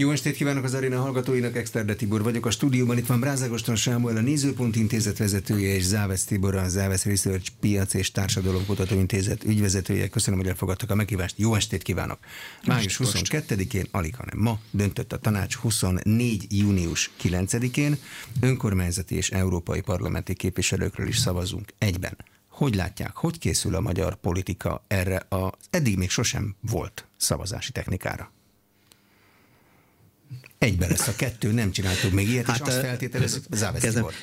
Jó estét kívánok az aréna hallgatóinak, Exterde Tibor vagyok. A stúdióban itt van Brázágoston Sámuel, a Nézőpont Intézet vezetője, és Závesz Tibor, a Závesz Research Piac és Társadalomkutató Intézet ügyvezetője. Köszönöm, hogy elfogadtak a meghívást. Jó estét kívánok! Május 22-én, alig hanem ma, döntött a tanács 24. június 9-én. Önkormányzati és európai parlamenti képviselőkről is szavazunk egyben. Hogy látják, hogy készül a magyar politika erre az eddig még sosem volt szavazási technikára? Egyben lesz a kettő, nem csináltuk még ilyet, hát, és azt feltételezzük,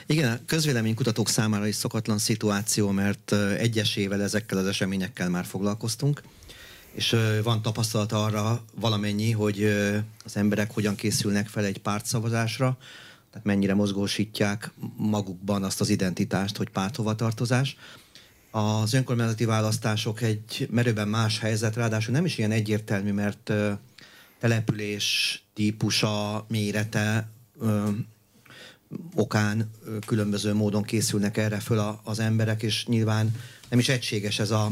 Igen, a közvéleménykutatók számára is szokatlan szituáció, mert egyesével ezekkel az eseményekkel már foglalkoztunk, és van tapasztalat arra valamennyi, hogy az emberek hogyan készülnek fel egy pártszavazásra, tehát mennyire mozgósítják magukban azt az identitást, hogy párthovatartozás. Az önkormányzati választások egy merőben más helyzet, ráadásul nem is ilyen egyértelmű, mert település típusa, mérete ö, okán ö, különböző módon készülnek erre föl a, az emberek, és nyilván nem is egységes ez a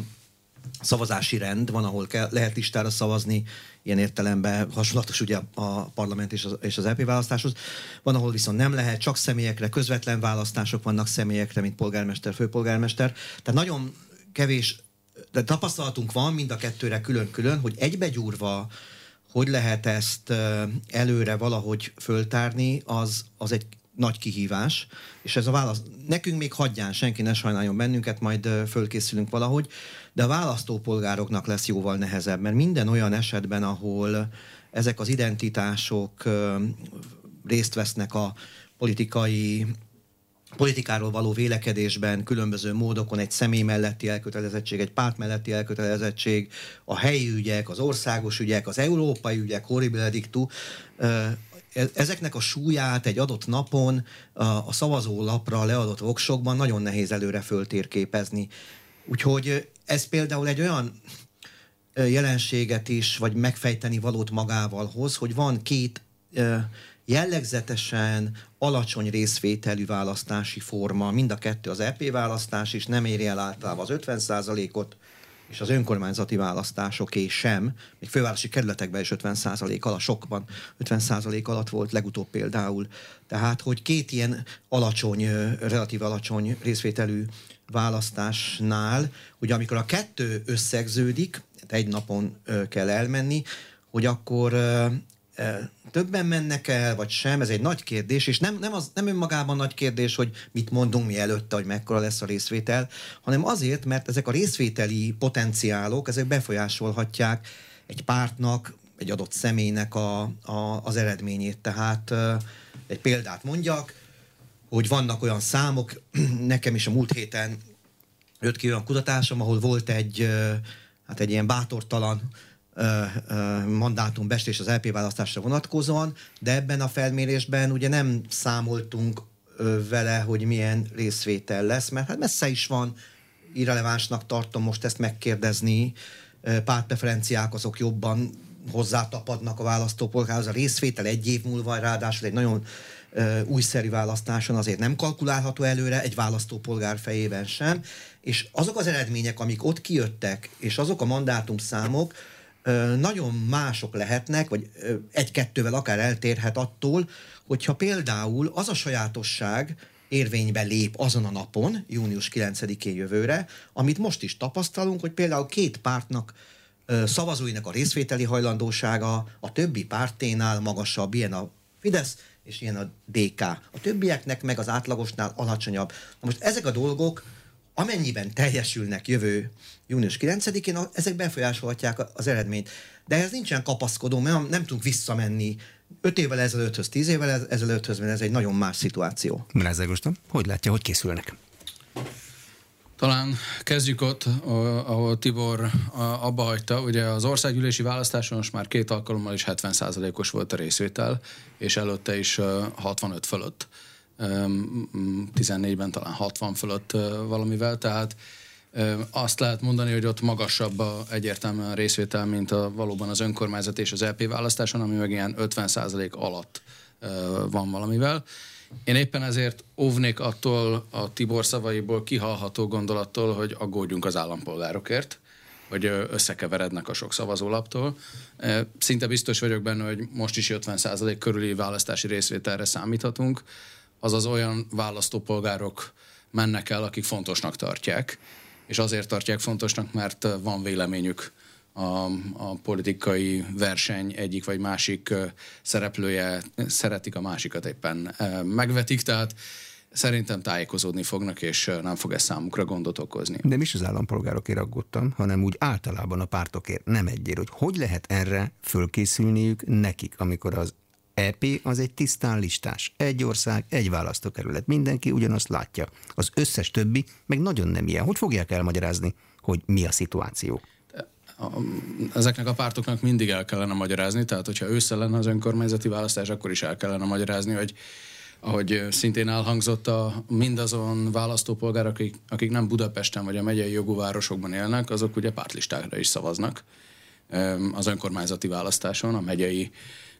szavazási rend, van, ahol kell, lehet listára szavazni, ilyen értelemben hasonlatos ugye a parlament és az, és az EP választáshoz. Van, ahol viszont nem lehet, csak személyekre, közvetlen választások vannak személyekre, mint polgármester, főpolgármester. Tehát nagyon kevés de tapasztalatunk van mind a kettőre külön-külön, hogy egybegyúrva hogy lehet ezt előre valahogy föltárni, az, az egy nagy kihívás, és ez a válasz, nekünk még hagyján, senki ne sajnáljon bennünket, majd fölkészülünk valahogy, de a választópolgároknak lesz jóval nehezebb, mert minden olyan esetben, ahol ezek az identitások részt vesznek a politikai politikáról való vélekedésben különböző módokon egy személy melletti elkötelezettség, egy párt melletti elkötelezettség, a helyi ügyek, az országos ügyek, az európai ügyek, horrible dictu, e, ezeknek a súlyát egy adott napon a szavazólapra leadott voksokban nagyon nehéz előre föltérképezni. Úgyhogy ez például egy olyan jelenséget is, vagy megfejteni valót magával hoz, hogy van két jellegzetesen alacsony részvételű választási forma, mind a kettő az EP választás is nem éri el általában az 50%-ot, és az önkormányzati választásoké sem, még fővárosi kerületekben is 50% alatt, sokban 50% alatt volt legutóbb például. Tehát, hogy két ilyen alacsony, relatív alacsony részvételű választásnál, hogy amikor a kettő összegződik, egy napon kell elmenni, hogy akkor többen mennek el, vagy sem, ez egy nagy kérdés, és nem, nem, az, nem önmagában nagy kérdés, hogy mit mondunk mi előtte, hogy mekkora lesz a részvétel, hanem azért, mert ezek a részvételi potenciálok, ezek befolyásolhatják egy pártnak, egy adott személynek a, a, az eredményét. Tehát egy példát mondjak, hogy vannak olyan számok, nekem is a múlt héten jött ki olyan kutatásom, ahol volt egy, hát egy ilyen bátortalan bestés az LP választásra vonatkozóan, de ebben a felmérésben ugye nem számoltunk vele, hogy milyen részvétel lesz, mert hát messze is van, irrelevánsnak tartom most ezt megkérdezni, pártpreferenciák azok jobban hozzátapadnak a választópolgárhoz. A részvétel egy év múlva, ráadásul egy nagyon újszerű választáson azért nem kalkulálható előre, egy választópolgár fejében sem, és azok az eredmények, amik ott kijöttek, és azok a mandátum számok, nagyon mások lehetnek, vagy egy-kettővel akár eltérhet attól, hogyha például az a sajátosság érvénybe lép azon a napon, június 9-én jövőre, amit most is tapasztalunk, hogy például két pártnak szavazóinak a részvételi hajlandósága a többi párténál magasabb, ilyen a Fidesz és ilyen a DK. A többieknek meg az átlagosnál alacsonyabb. Na most ezek a dolgok amennyiben teljesülnek jövő június 9-én, ezek befolyásolhatják az eredményt. De ez nincsen kapaszkodó, mert nem tudunk visszamenni 5 évvel ezelőtthöz, 10 évvel ezelőtthöz, mert ez egy nagyon más szituáció. Mrázegostam, hogy látja, hogy készülnek? Talán kezdjük ott, ahol Tibor abba hagyta. Ugye az országgyűlési választáson most már két alkalommal is 70%-os volt a részvétel, és előtte is 65 fölött. 14-ben talán 60 fölött valamivel, tehát azt lehet mondani, hogy ott magasabb a egyértelműen a részvétel, mint a, valóban az önkormányzat és az LP választáson, ami meg ilyen 50% alatt van valamivel. Én éppen ezért óvnék attól a Tibor szavaiból kihalható gondolattól, hogy aggódjunk az állampolgárokért, hogy összekeverednek a sok szavazólaptól. Szinte biztos vagyok benne, hogy most is 50% körüli választási részvételre számíthatunk, azaz olyan választópolgárok mennek el, akik fontosnak tartják, és azért tartják fontosnak, mert van véleményük a, a politikai verseny egyik vagy másik szereplője szeretik a másikat éppen megvetik, tehát szerintem tájékozódni fognak, és nem fog ez számukra gondot okozni. De mi is az állampolgárokért aggódtam, hanem úgy általában a pártokért, nem egyért, hogy hogy lehet erre fölkészülniük nekik, amikor az EP az egy tisztán listás. Egy ország, egy választókerület. Mindenki ugyanazt látja. Az összes többi meg nagyon nem ilyen. Hogy fogják elmagyarázni, hogy mi a szituáció? ezeknek a pártoknak mindig el kellene magyarázni, tehát hogyha ősszel lenne az önkormányzati választás, akkor is el kellene magyarázni, hogy ahogy szintén elhangzott, a, mindazon választópolgárok, akik, akik nem Budapesten vagy a megyei jogú városokban élnek, azok ugye pártlistákra is szavaznak az önkormányzati választáson, a megyei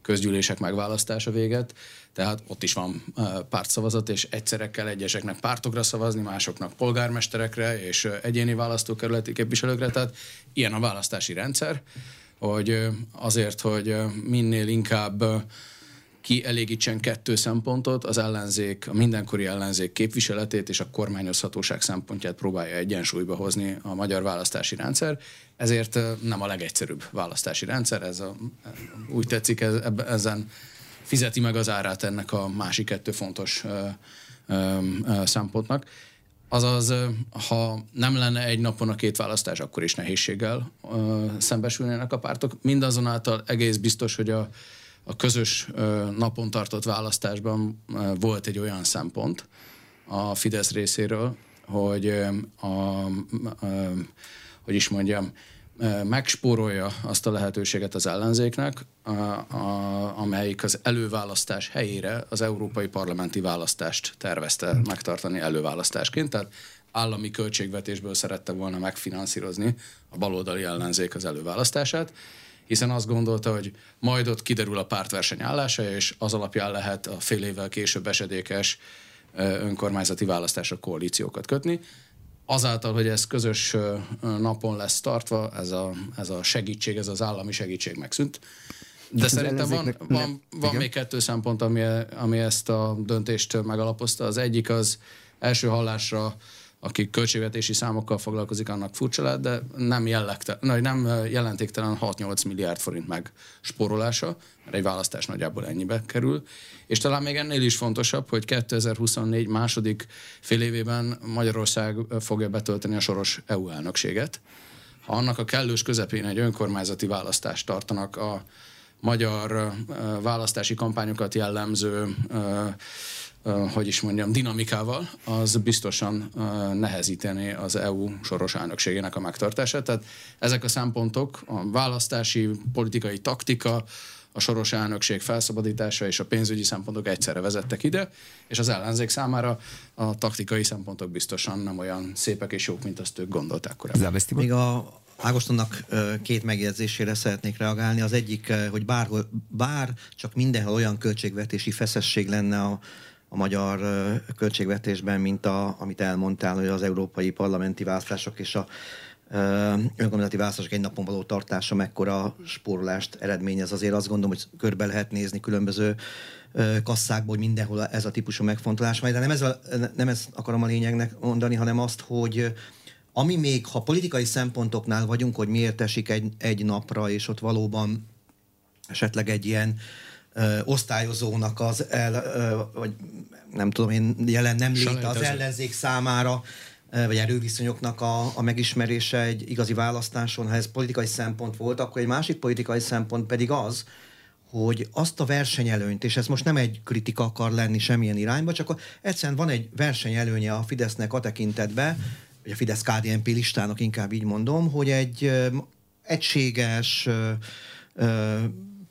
közgyűlések megválasztása véget, tehát ott is van pártszavazat, és egyszerre kell egyeseknek pártokra szavazni, másoknak polgármesterekre és egyéni választókerületi képviselőkre, tehát ilyen a választási rendszer, hogy azért, hogy minél inkább kielégítsen kettő szempontot, az ellenzék, a mindenkori ellenzék képviseletét és a kormányozhatóság szempontját próbálja egyensúlyba hozni a magyar választási rendszer. Ezért nem a legegyszerűbb választási rendszer, ez a, úgy tetszik, ez, ezen fizeti meg az árát ennek a másik kettő fontos ö, ö, ö, szempontnak. Azaz, ha nem lenne egy napon a két választás, akkor is nehézséggel ö, szembesülnének a pártok. Mindazonáltal egész biztos, hogy a a közös napon tartott választásban volt egy olyan szempont a Fidesz részéről, hogy a, hogy is mondjam, megspórolja azt a lehetőséget az ellenzéknek, a, a, amelyik az előválasztás helyére az európai parlamenti választást tervezte megtartani előválasztásként, tehát állami költségvetésből szerette volna megfinanszírozni a baloldali ellenzék az előválasztását, hiszen azt gondolta, hogy majd ott kiderül a pártverseny állása, és az alapján lehet a fél évvel később esedékes önkormányzati választások koalíciókat kötni. Azáltal, hogy ez közös napon lesz tartva, ez a, ez a segítség, ez az állami segítség megszűnt. De szerintem van, van, van még kettő szempont, ami, ami ezt a döntést megalapozta. Az egyik az első hallásra aki költségvetési számokkal foglalkozik, annak furcsa lehet, de nem, jellegtelen, nem jelentéktelen 6-8 milliárd forint meg spórolása, mert egy választás nagyjából ennyibe kerül. És talán még ennél is fontosabb, hogy 2024 második fél évében Magyarország fogja betölteni a soros EU elnökséget. Ha annak a kellős közepén egy önkormányzati választást tartanak a magyar választási kampányokat jellemző hogy is mondjam, dinamikával, az biztosan nehezíteni az EU soros elnökségének a megtartását. Tehát ezek a szempontok, a választási politikai taktika, a soros elnökség felszabadítása és a pénzügyi szempontok egyszerre vezettek ide, és az ellenzék számára a taktikai szempontok biztosan nem olyan szépek és jók, mint azt ők gondolták korábban. Még a Ágostonnak két megjegyzésére szeretnék reagálni. Az egyik, hogy bárhol, bár csak mindenhol olyan költségvetési feszesség lenne a a magyar költségvetésben, mint a, amit elmondtál, hogy az európai parlamenti választások és a önkormányzati választások egy napon való tartása mekkora spórolást eredményez. Azért azt gondolom, hogy körbe lehet nézni különböző kasszákból, hogy mindenhol ez a típusú megfontolás van. De nem ez, a, nem ez akarom a lényegnek mondani, hanem azt, hogy ami még, ha politikai szempontoknál vagyunk, hogy miért esik egy, egy napra, és ott valóban esetleg egy ilyen ö, osztályozónak az el, ö, vagy nem tudom én, jelen nem léte az ellenzék számára, vagy erőviszonyoknak a, a megismerése egy igazi választáson, ha ez politikai szempont volt, akkor egy másik politikai szempont pedig az, hogy azt a versenyelőnyt, és ez most nem egy kritika akar lenni semmilyen irányba, csak egyszerűen van egy versenyelőnye a Fidesznek a tekintetben, vagy a Fidesz KDNP listának inkább így mondom, hogy egy egységes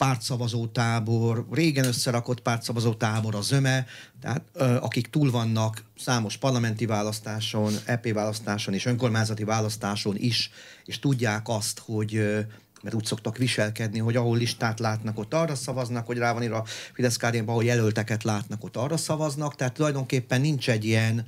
ö, ö, pártszavazó tábor, régen összerakott pártszavazó tábor, a zöme, tehát ö, akik túl vannak számos parlamenti választáson, EP választáson és önkormányzati választáson is, és tudják azt, hogy mert úgy szoktak viselkedni, hogy ahol listát látnak, ott arra szavaznak, hogy rá van írva a fidesz ahol jelölteket látnak, ott arra szavaznak, tehát tulajdonképpen nincs egy ilyen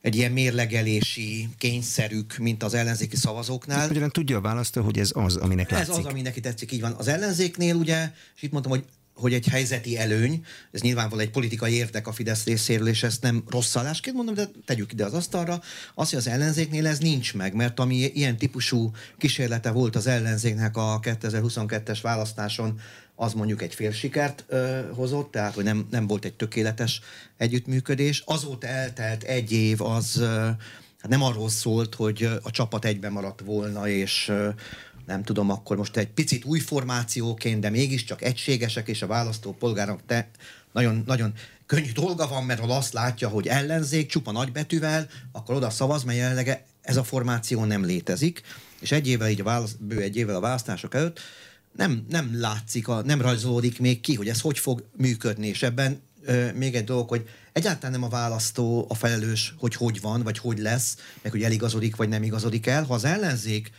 egy ilyen mérlegelési kényszerük, mint az ellenzéki szavazóknál. Magyarán tudja a választó, hogy ez az, aminek látszik. Ez az, ami neki tetszik, így van. Az ellenzéknél ugye, és itt mondtam, hogy hogy egy helyzeti előny, ez nyilvánvalóan egy politikai érdek a Fidesz részéről, és ezt nem rosszalásként mondom, de tegyük ide az asztalra, az, hogy az ellenzéknél ez nincs meg, mert ami ilyen típusú kísérlete volt az ellenzéknek a 2022-es választáson, az mondjuk egy fél sikert ö, hozott, tehát hogy nem, nem volt egy tökéletes együttműködés. Azóta eltelt egy év, az ö, hát nem arról szólt, hogy a csapat egyben maradt volna, és ö, nem tudom, akkor most egy picit új formációként, de mégiscsak egységesek, és a választó polgárok te nagyon, nagyon könnyű dolga van, mert ha azt látja, hogy ellenzék csupa nagybetűvel, akkor oda szavaz, mert jelenleg ez a formáció nem létezik, és egy évvel, így a válasz, bő egy évvel a választások előtt nem, nem látszik, a, nem rajzolódik még ki, hogy ez hogy fog működni, és ebben ö, még egy dolog, hogy egyáltalán nem a választó a felelős, hogy hogy van, vagy hogy lesz, meg hogy eligazodik, vagy nem igazodik el. Ha az ellenzék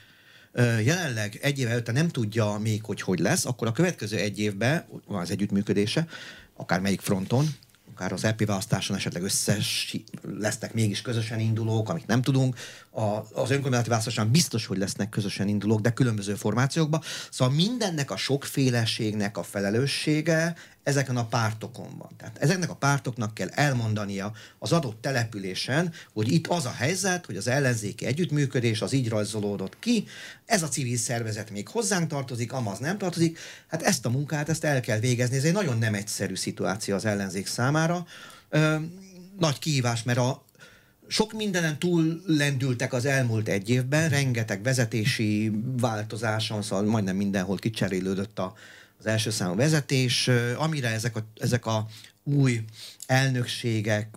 jelenleg egy év előtte nem tudja még, hogy hogy lesz, akkor a következő egy évben van az együttműködése, akár melyik fronton, akár az EP választáson esetleg összes lesznek mégis közösen indulók, amit nem tudunk. A, az önkormányzati választáson biztos, hogy lesznek közösen indulók, de különböző formációkban. Szóval mindennek a sokféleségnek a felelőssége ezeken a pártokon van. Tehát ezeknek a pártoknak kell elmondania az adott településen, hogy itt az a helyzet, hogy az ellenzéki együttműködés az így rajzolódott ki, ez a civil szervezet még hozzánk tartozik, amaz nem tartozik. Hát ezt a munkát, ezt el kell végezni. Ez egy nagyon nem egyszerű szituáció az ellenzék számára. Ö, nagy kihívás, mert a, sok mindenen túl lendültek az elmúlt egy évben, rengeteg vezetési változáson, szóval majdnem mindenhol kicserélődött a, az első számú vezetés, amire ezek a, ezek a új elnökségek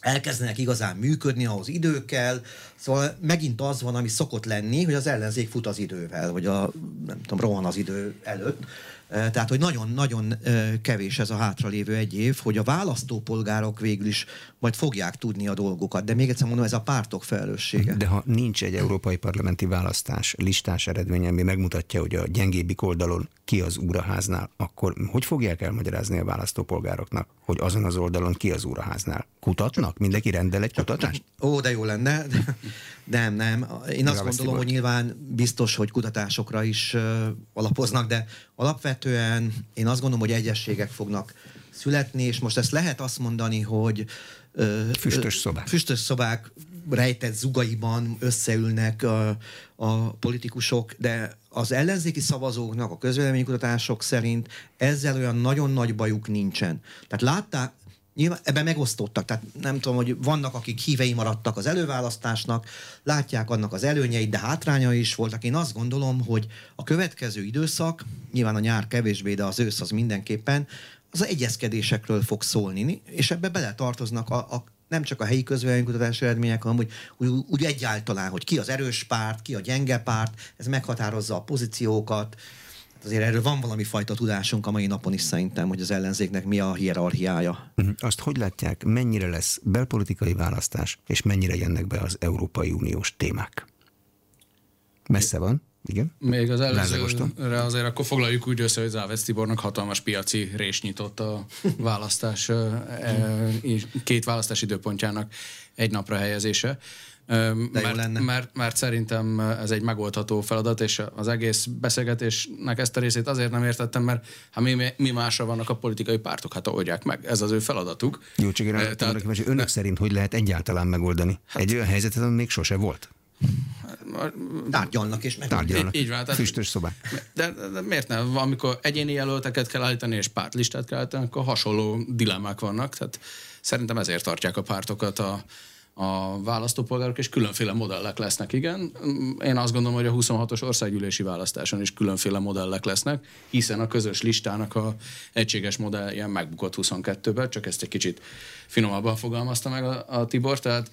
elkezdenek igazán működni, ahhoz idő kell, szóval megint az van, ami szokott lenni, hogy az ellenzék fut az idővel, vagy a, nem tudom, rohan az idő előtt, tehát, hogy nagyon-nagyon kevés ez a hátralévő egy év, hogy a választópolgárok végül is majd fogják tudni a dolgokat. De még egyszer mondom, ez a pártok felelőssége. De ha nincs egy európai parlamenti választás listás eredmény, ami megmutatja, hogy a gyengébbik oldalon ki az úraháznál, akkor hogy fogják elmagyarázni a választópolgároknak, hogy azon az oldalon ki az úraháznál? Kutatnak? Mindenki rendel egy kutatást? Ó, de jó lenne. Nem, nem. Én azt gondolom, hogy nyilván biztos, hogy kutatásokra is alapoznak, de alapvetően én azt gondolom, hogy egyességek fognak születni, és most ezt lehet azt mondani, hogy füstös szobák. Füstös szobák rejtett zugaiban összeülnek a, a politikusok, de az ellenzéki szavazóknak a közvéleménykutatások szerint ezzel olyan nagyon nagy bajuk nincsen. Tehát látták, Nyilván ebben megosztottak, tehát nem tudom, hogy vannak, akik hívei maradtak az előválasztásnak, látják annak az előnyeit, de hátrányai is voltak. Én azt gondolom, hogy a következő időszak, nyilván a nyár kevésbé, de az ősz az mindenképpen, az egyezkedésekről fog szólni, és ebbe bele tartoznak a, a nem csak a helyi közvéleménykutatási eredmények, hanem úgy, úgy, úgy egyáltalán, hogy ki az erős párt, ki a gyenge párt, ez meghatározza a pozíciókat, azért erről van valami fajta tudásunk a mai napon is szerintem, hogy az ellenzéknek mi a hierarchiája. Mhm. Azt hogy látják, mennyire lesz belpolitikai választás, és mennyire jönnek be az Európai Uniós témák? Messze van, igen. Még az előzőre azért akkor foglaljuk úgy össze, hogy Závesz Tibornak hatalmas piaci rés nyitott a választás, e, két választás időpontjának egy napra helyezése. De mert, lenne. Mert, mert szerintem ez egy megoldható feladat, és az egész beszélgetésnek ezt a részét azért nem értettem, mert hát mi, mi másra vannak a politikai pártok, hát oldják meg. Ez az ő feladatuk. Jó, csak én e, tehát, hogy önök ne, szerint hogy lehet egyáltalán megoldani? Hát, egy olyan helyzetet, ami még sose volt? Tárgyalnak és meg. Tárgyalnak. Így van. Tehát, Füstös szobák. De, de, de, miért nem? Amikor egyéni jelölteket kell állítani és pártlistát kell állítani, akkor hasonló dilemmák vannak. Tehát szerintem ezért tartják a pártokat a, a választópolgárok, és különféle modellek lesznek, igen. Én azt gondolom, hogy a 26-os országgyűlési választáson is különféle modellek lesznek, hiszen a közös listának a egységes modellje megbukott 22-ben, csak ezt egy kicsit finomabban fogalmazta meg a, a Tibor, tehát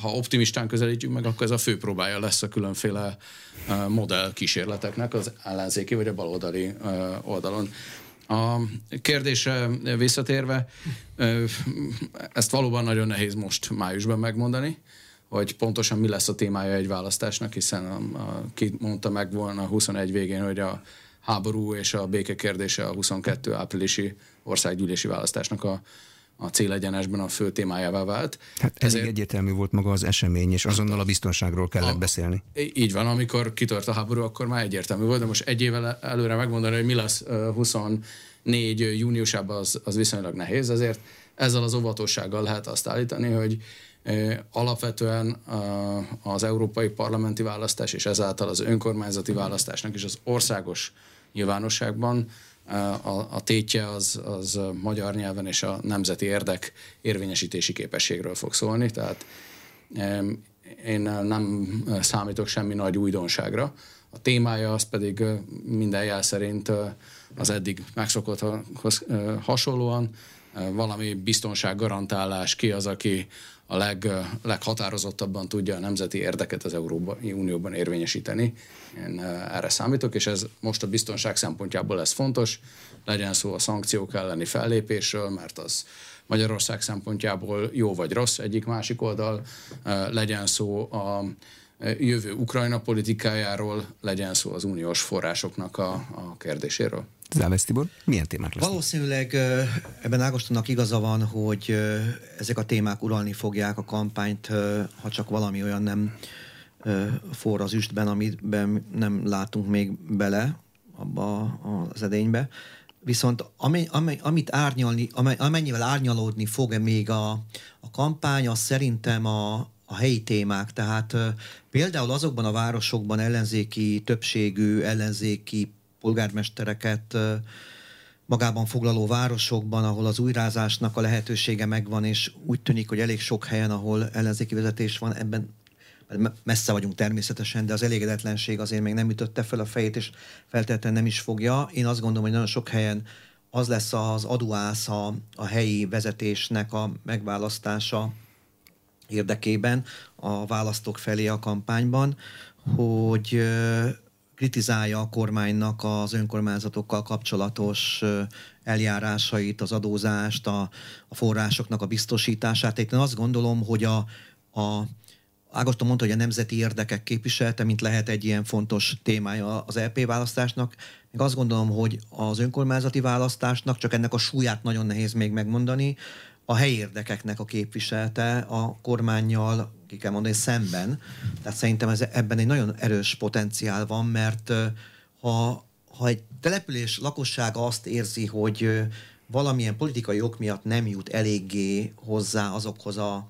ha optimistán közelítjük meg, akkor ez a fő próbája lesz a különféle modell kísérleteknek az ellenzéki vagy a baloldali oldalon. A kérdésre visszatérve, ezt valóban nagyon nehéz most májusban megmondani, hogy pontosan mi lesz a témája egy választásnak, hiszen a, a, ki mondta meg volna 21 végén, hogy a háború és a béke kérdése a 22 áprilisi országgyűlési választásnak a a célegyenesben a fő témájává vált. Hát elég Ezért... egyértelmű volt maga az esemény, és azonnal a biztonságról kellett a, beszélni. Így van, amikor kitört a háború, akkor már egyértelmű volt, de most egy évvel előre megmondani, hogy mi lesz 24 júniusában, az, az viszonylag nehéz, ezért ezzel az óvatossággal lehet azt állítani, hogy alapvetően az európai parlamenti választás és ezáltal az önkormányzati választásnak is az országos nyilvánosságban a, a tétje az, az magyar nyelven és a nemzeti érdek érvényesítési képességről fog szólni, tehát én nem számítok semmi nagy újdonságra. A témája az pedig minden jel szerint az eddig megszokotthoz hasonlóan valami biztonság garantálás, ki az, aki a leg, leghatározottabban tudja a nemzeti érdeket az Európai Unióban érvényesíteni. Én erre számítok, és ez most a biztonság szempontjából lesz fontos. Legyen szó a szankciók elleni fellépésről, mert az Magyarország szempontjából jó vagy rossz egyik másik oldal, legyen szó a jövő Ukrajna politikájáról, legyen szó az uniós forrásoknak a, a kérdéséről. Závesz Tibor, milyen témák lesznek? Valószínűleg ebben Ágostonnak igaza van, hogy ezek a témák uralni fogják a kampányt, ha csak valami olyan nem forr az üstben, amiben nem látunk még bele abba az edénybe. Viszont amit árnyalni, amennyivel árnyalódni fog-e még a, a kampány, az szerintem a, a helyi témák. Tehát például azokban a városokban ellenzéki többségű, ellenzéki polgármestereket magában foglaló városokban, ahol az újrázásnak a lehetősége megvan, és úgy tűnik, hogy elég sok helyen, ahol ellenzéki vezetés van, ebben messze vagyunk természetesen, de az elégedetlenség azért még nem ütötte fel a fejét, és feltétlenül nem is fogja. Én azt gondolom, hogy nagyon sok helyen az lesz az aduász a, a helyi vezetésnek a megválasztása érdekében a választók felé a kampányban, hogy kritizálja a kormánynak az önkormányzatokkal kapcsolatos eljárásait, az adózást, a, a forrásoknak a biztosítását. Én azt gondolom, hogy a, a Ágoston mondta, hogy a nemzeti érdekek képviselte, mint lehet egy ilyen fontos témája az LP e választásnak. Még azt gondolom, hogy az önkormányzati választásnak csak ennek a súlyát nagyon nehéz még megmondani. A helyi érdekeknek a képviselte a kormányjal, ki kell mondani, szemben. Tehát szerintem ez, ebben egy nagyon erős potenciál van, mert ha, ha egy település lakossága azt érzi, hogy valamilyen politikai ok miatt nem jut eléggé hozzá azokhoz a,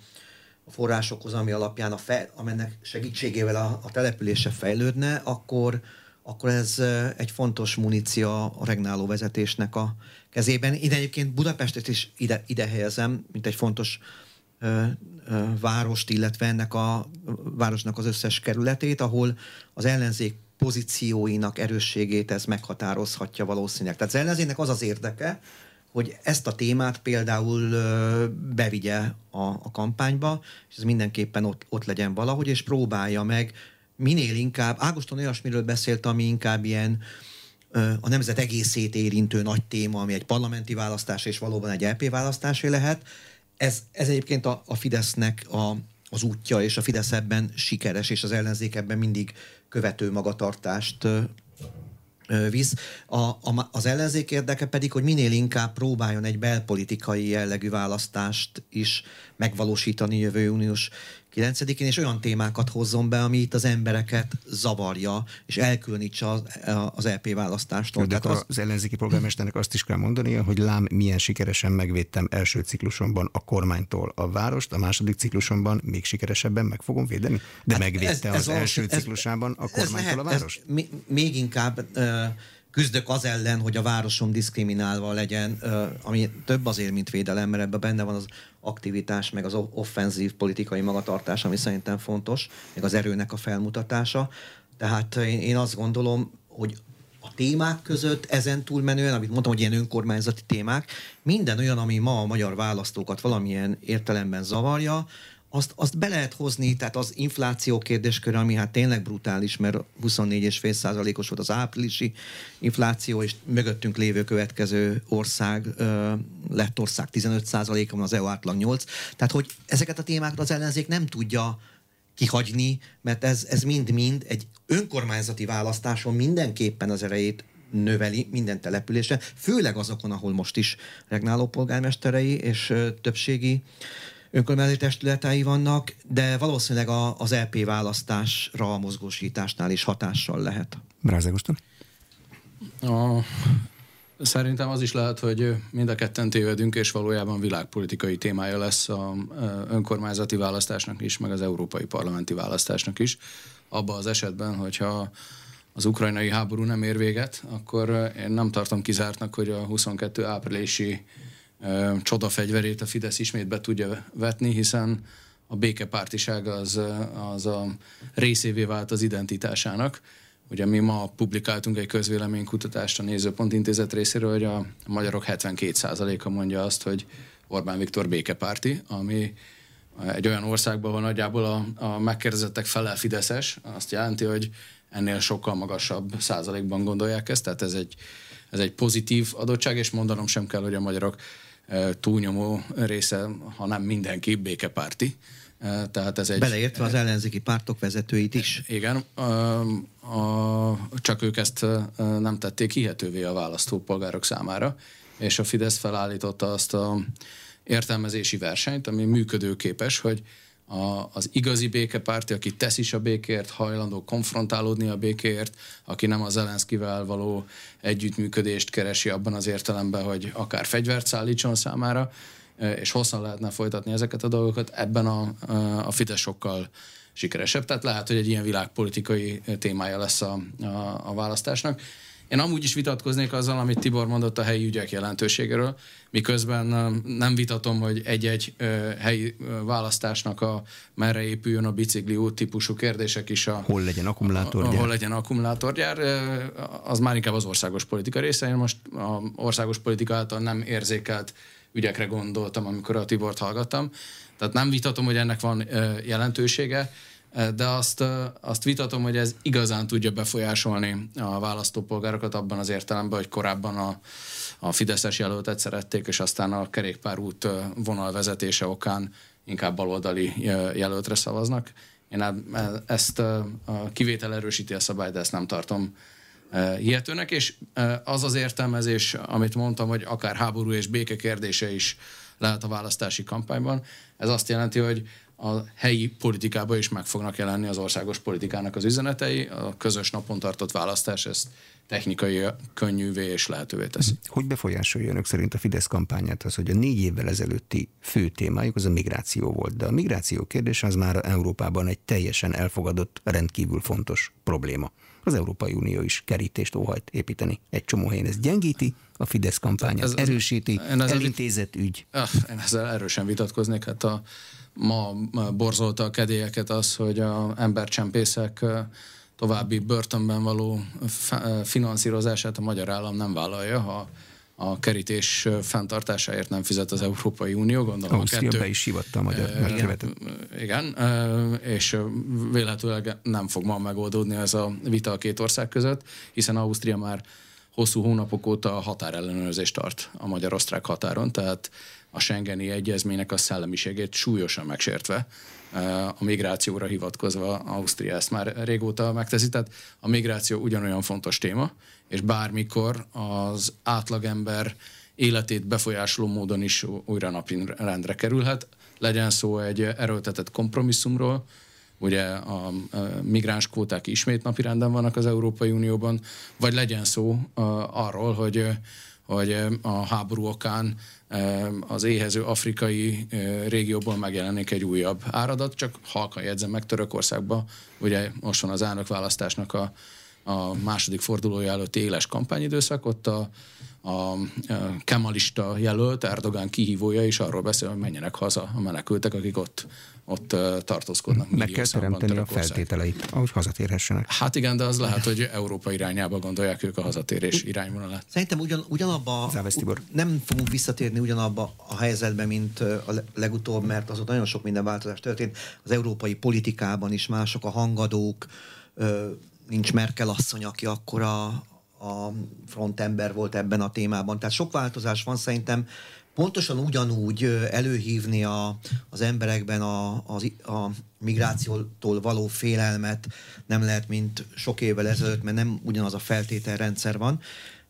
forrásokhoz, ami alapján a fe, amennek segítségével a, a települése fejlődne, akkor, akkor ez egy fontos munícia a regnáló vezetésnek a kezében. Ide egyébként Budapestet is ide, ide helyezem, mint egy fontos várost, illetve ennek a városnak az összes kerületét, ahol az ellenzék pozícióinak erősségét ez meghatározhatja valószínűleg. Tehát az ellenzéknek az az érdeke, hogy ezt a témát például bevigye a, a kampányba, és ez mindenképpen ott, ott legyen valahogy, és próbálja meg minél inkább, Ágoston olyasmiről beszélt, ami inkább ilyen a nemzet egészét érintő nagy téma, ami egy parlamenti választás és valóban egy LP választásé lehet, ez, ez egyébként a, a Fidesznek a, az útja, és a Fidesz ebben sikeres, és az ellenzék ebben mindig követő magatartást visz. A, a, az ellenzék érdeke pedig, hogy minél inkább próbáljon egy belpolitikai jellegű választást is megvalósítani jövő uniós 9-én, és olyan témákat hozzon be, ami itt az embereket zavarja, és elkülönítse az, az LP e választástól. De az, az ellenzéki polgármesternek azt is kell mondania, hogy lám milyen sikeresen megvédtem első ciklusomban a kormánytól a várost, a második ciklusomban még sikeresebben meg fogom védeni, de hát megvédte ez, ez az első ez, ciklusában a kormánytól lehet, a várost? Ez, még inkább uh, küzdök az ellen, hogy a városom diszkriminálva legyen, ami több azért, mint védelem, mert ebben benne van az aktivitás, meg az offenzív politikai magatartás, ami szerintem fontos, meg az erőnek a felmutatása. Tehát én, azt gondolom, hogy a témák között ezen túlmenően, amit mondtam, hogy ilyen önkormányzati témák, minden olyan, ami ma a magyar választókat valamilyen értelemben zavarja, azt, azt be lehet hozni, tehát az infláció kérdéskör, ami hát tényleg brutális, mert 24,5 százalékos volt az áprilisi infláció, és mögöttünk lévő következő ország, lett ország 15 százaléka, az EU átlag 8. Tehát, hogy ezeket a témákat az ellenzék nem tudja kihagyni, mert ez, ez mind-mind egy önkormányzati választáson mindenképpen az erejét növeli minden településen, főleg azokon, ahol most is regnáló polgármesterei és többségi önkormányzati testületei vannak, de valószínűleg a, az LP e választásra a mozgósításnál is hatással lehet. Brázegoston? A, szerintem az is lehet, hogy mind a ketten tévedünk, és valójában világpolitikai témája lesz a önkormányzati választásnak is, meg az európai parlamenti választásnak is. Abba az esetben, hogyha az ukrajnai háború nem ér véget, akkor én nem tartom kizártnak, hogy a 22 áprilisi csodafegyverét a Fidesz ismét be tudja vetni, hiszen a békepártiság az, az a részévé vált az identitásának. Ugye mi ma publikáltunk egy közvéleménykutatást a Nézőpont Intézet részéről, hogy a magyarok 72%-a mondja azt, hogy Orbán Viktor békepárti, ami egy olyan országban van nagyjából a, a megkérdezettek fele Fideszes, azt jelenti, hogy ennél sokkal magasabb százalékban gondolják ezt, tehát ez egy, ez egy pozitív adottság, és mondanom sem kell, hogy a magyarok túlnyomó része, ha nem mindenki, békepárti. Tehát ez egy, Beleértve az ellenzéki pártok vezetőit is. Igen, a, a, csak ők ezt nem tették hihetővé a választópolgárok számára, és a Fidesz felállította azt a értelmezési versenyt, ami működőképes, hogy a, az igazi békepárti, aki tesz is a békért, hajlandó konfrontálódni a békért, aki nem az Zelenszkivel való együttműködést keresi abban az értelemben, hogy akár fegyvert szállítson számára, és hosszan lehetne folytatni ezeket a dolgokat, ebben a, a Fidesz sokkal sikeresebb. Tehát lehet, hogy egy ilyen világpolitikai témája lesz a, a, a választásnak. Én amúgy is vitatkoznék azzal, amit Tibor mondott a helyi ügyek jelentőségéről, miközben nem vitatom, hogy egy-egy helyi választásnak a merre épüljön a bicikli út típusú kérdések is. A, hol legyen akkumulátorgyár? Hol legyen akkumulátorgyár, az már inkább az országos politika része. Én most a országos politika által nem érzékelt ügyekre gondoltam, amikor a Tibort hallgattam. Tehát nem vitatom, hogy ennek van jelentősége, de azt, azt vitatom, hogy ez igazán tudja befolyásolni a választópolgárokat abban az értelemben, hogy korábban a, a Fideszes jelöltet szerették, és aztán a kerékpárút vonalvezetése okán inkább baloldali jelöltre szavaznak. Én e, ezt a kivétel erősíti a szabályt, de ezt nem tartom hihetőnek, és az az értelmezés, amit mondtam, hogy akár háború és béke kérdése is lehet a választási kampányban, ez azt jelenti, hogy a helyi politikában is meg fognak jelenni az országos politikának az üzenetei. A közös napon tartott választás ezt technikai könnyűvé és lehetővé teszi. Hogy befolyásolja önök szerint a Fidesz kampányát az, hogy a négy évvel ezelőtti fő témájuk az a migráció volt, de a migráció kérdés az már Európában egy teljesen elfogadott, rendkívül fontos probléma. Az Európai Unió is kerítést óhajt építeni. Egy csomó helyen ez gyengíti, a Fidesz kampányát ez, erősíti, ez, elintézett ügy. Ah, én ezzel erősen vitatkoznék. Hát a, ma borzolta a kedélyeket az, hogy a embercsempészek további börtönben való finanszírozását a magyar állam nem vállalja, ha a kerítés fenntartásáért nem fizet az Európai Unió, gondolom Ausztria kettő. be is sivatta a magyar igen, igen, és véletlenül nem fog ma megoldódni ez a vita a két ország között, hiszen Ausztria már hosszú hónapok óta határellenőrzést tart a magyar-osztrák határon, tehát a Schengeni egyezménynek a szellemiségét súlyosan megsértve, eh, a migrációra hivatkozva Ausztria ezt már régóta megteszi, tehát a migráció ugyanolyan fontos téma, és bármikor az átlagember életét befolyásoló módon is újra napirendre kerülhet. Legyen szó egy erőltetett kompromisszumról, ugye a migráns kvóták ismét napirenden vannak az Európai Unióban, vagy legyen szó arról, hogy, hogy a háború okán az éhező afrikai régióból megjelenik egy újabb áradat, csak halkan jegyzem meg Törökországba, ugye most van az elnökválasztásnak a, a második fordulója előtti éles kampányidőszak, ott a, a kemalista jelölt, Erdogán kihívója is arról beszél, hogy menjenek haza a menekültek, akik ott ott tartózkodnak. Meg kell teremteni a feltételeit, ahogy hazatérhessenek. Hát igen, de az lehet, hogy Európa irányába gondolják ők a hazatérés irányvonalát. Szerintem ugyan, ugyanabba, nem fogunk visszatérni ugyanabba a helyzetbe, mint a legutóbb, mert azon nagyon sok minden változás történt. Az európai politikában is mások a hangadók, nincs Merkel asszony, aki akkor a, a frontember volt ebben a témában. Tehát sok változás van szerintem, pontosan ugyanúgy előhívni a, az emberekben a, a, a migrációtól való félelmet nem lehet, mint sok évvel ezelőtt, mert nem ugyanaz a feltételrendszer van.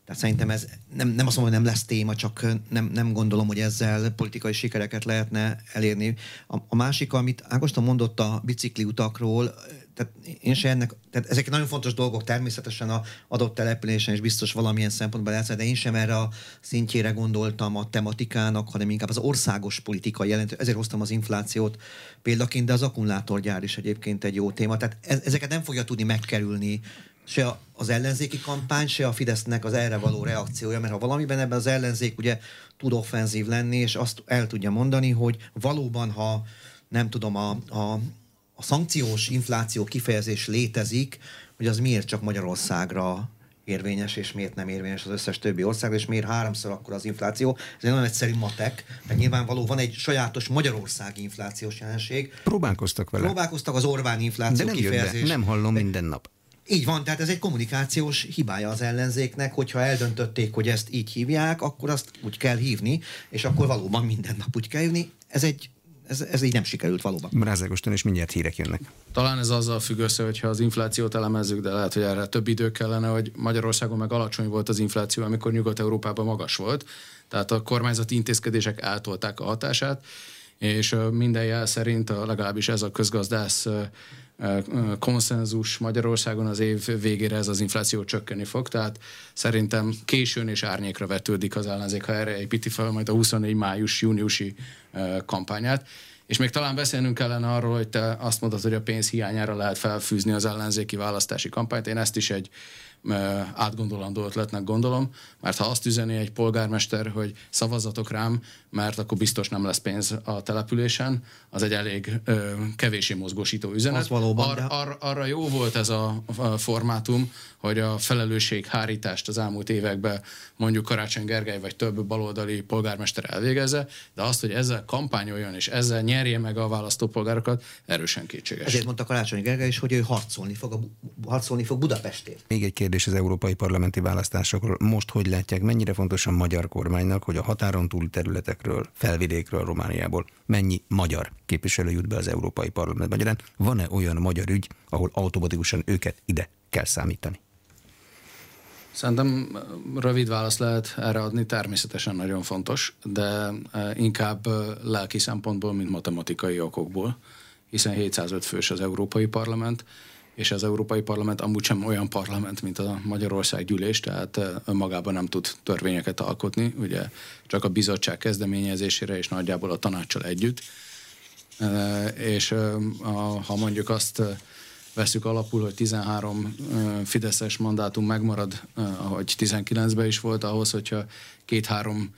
Tehát szerintem ez nem, nem azt mondom, hogy nem lesz téma, csak nem, nem gondolom, hogy ezzel politikai sikereket lehetne elérni. A, a másik, amit Ágoston mondott a bicikli utakról, tehát én se ennek, tehát ezek nagyon fontos dolgok természetesen a adott településen, és biztos valamilyen szempontból lehet, de én sem erre a szintjére gondoltam a tematikának, hanem inkább az országos politikai jelentő. Ezért hoztam az inflációt példaként, de az akkumulátorgyár is egyébként egy jó téma. Tehát ezeket nem fogja tudni megkerülni se az ellenzéki kampány, se a Fidesznek az erre való reakciója, mert ha valamiben ebben az ellenzék ugye tud offenzív lenni, és azt el tudja mondani, hogy valóban, ha nem tudom, a, a, a szankciós infláció kifejezés létezik, hogy az miért csak Magyarországra érvényes, és miért nem érvényes az összes többi országra, és miért háromszor akkor az infláció. Ez egy nagyon egyszerű matek, mert nyilvánvaló van egy sajátos magyarországi inflációs jelenség. Próbálkoztak vele. Próbálkoztak az Orbán infláció De nem kifejezés. Be. Nem hallom minden nap. Így van, tehát ez egy kommunikációs hibája az ellenzéknek, hogyha eldöntötték, hogy ezt így hívják, akkor azt úgy kell hívni, és akkor valóban minden nap úgy kell hívni. Ez egy ez, ez így nem sikerült valóban. Mrázágoston és mindjárt hírek jönnek. Talán ez azzal függ össze, hogyha az inflációt elemezzük, de lehet, hogy erre több idő kellene, hogy Magyarországon meg alacsony volt az infláció, amikor Nyugat-Európában magas volt. Tehát a kormányzati intézkedések eltolták a hatását, és minden jel szerint legalábbis ez a közgazdász konszenzus Magyarországon az év végére ez az infláció csökkenni fog, tehát szerintem későn és árnyékra vetődik az ellenzék, ha erre építi fel majd a 24 május-júniusi kampányát. És még talán beszélnünk kellene arról, hogy te azt mondod, hogy a pénz hiányára lehet felfűzni az ellenzéki választási kampányt. Én ezt is egy átgondolandó ötletnek gondolom, mert ha azt üzeni egy polgármester, hogy szavazatok rám, mert akkor biztos nem lesz pénz a településen, az egy elég ö, kevésé mozgósító üzenet. Az valóban, Ar, ar, arra jó volt ez a, a formátum, hogy a felelősség hárítást az elmúlt években mondjuk Karácsony Gergely vagy több baloldali polgármester elvégezze, de azt, hogy ezzel kampányoljon és ezzel nyerje meg a választópolgárokat, erősen kétséges. Ezért mondta Karácsony Gergely is, hogy ő harcolni fog, a, harcolni fog Budapestért. Még egy kérdés az európai parlamenti választásokról. Most hogy látják, mennyire fontos a magyar kormánynak, hogy a határon túli területekről, felvidékről, Romániából mennyi magyar képviselő jut be az európai parlament magyarán? Van-e olyan magyar ügy, ahol automatikusan őket ide kell számítani? Szerintem rövid választ lehet erre adni, természetesen nagyon fontos, de inkább lelki szempontból, mint matematikai okokból, hiszen 705 fős az Európai Parlament, és az Európai Parlament amúgy sem olyan parlament, mint a Magyarország gyűlés, tehát önmagában nem tud törvényeket alkotni, ugye csak a bizottság kezdeményezésére és nagyjából a tanácssal együtt. És ha mondjuk azt veszük alapul, hogy 13 Fideszes mandátum megmarad, ahogy 19-ben is volt, ahhoz, hogyha két-három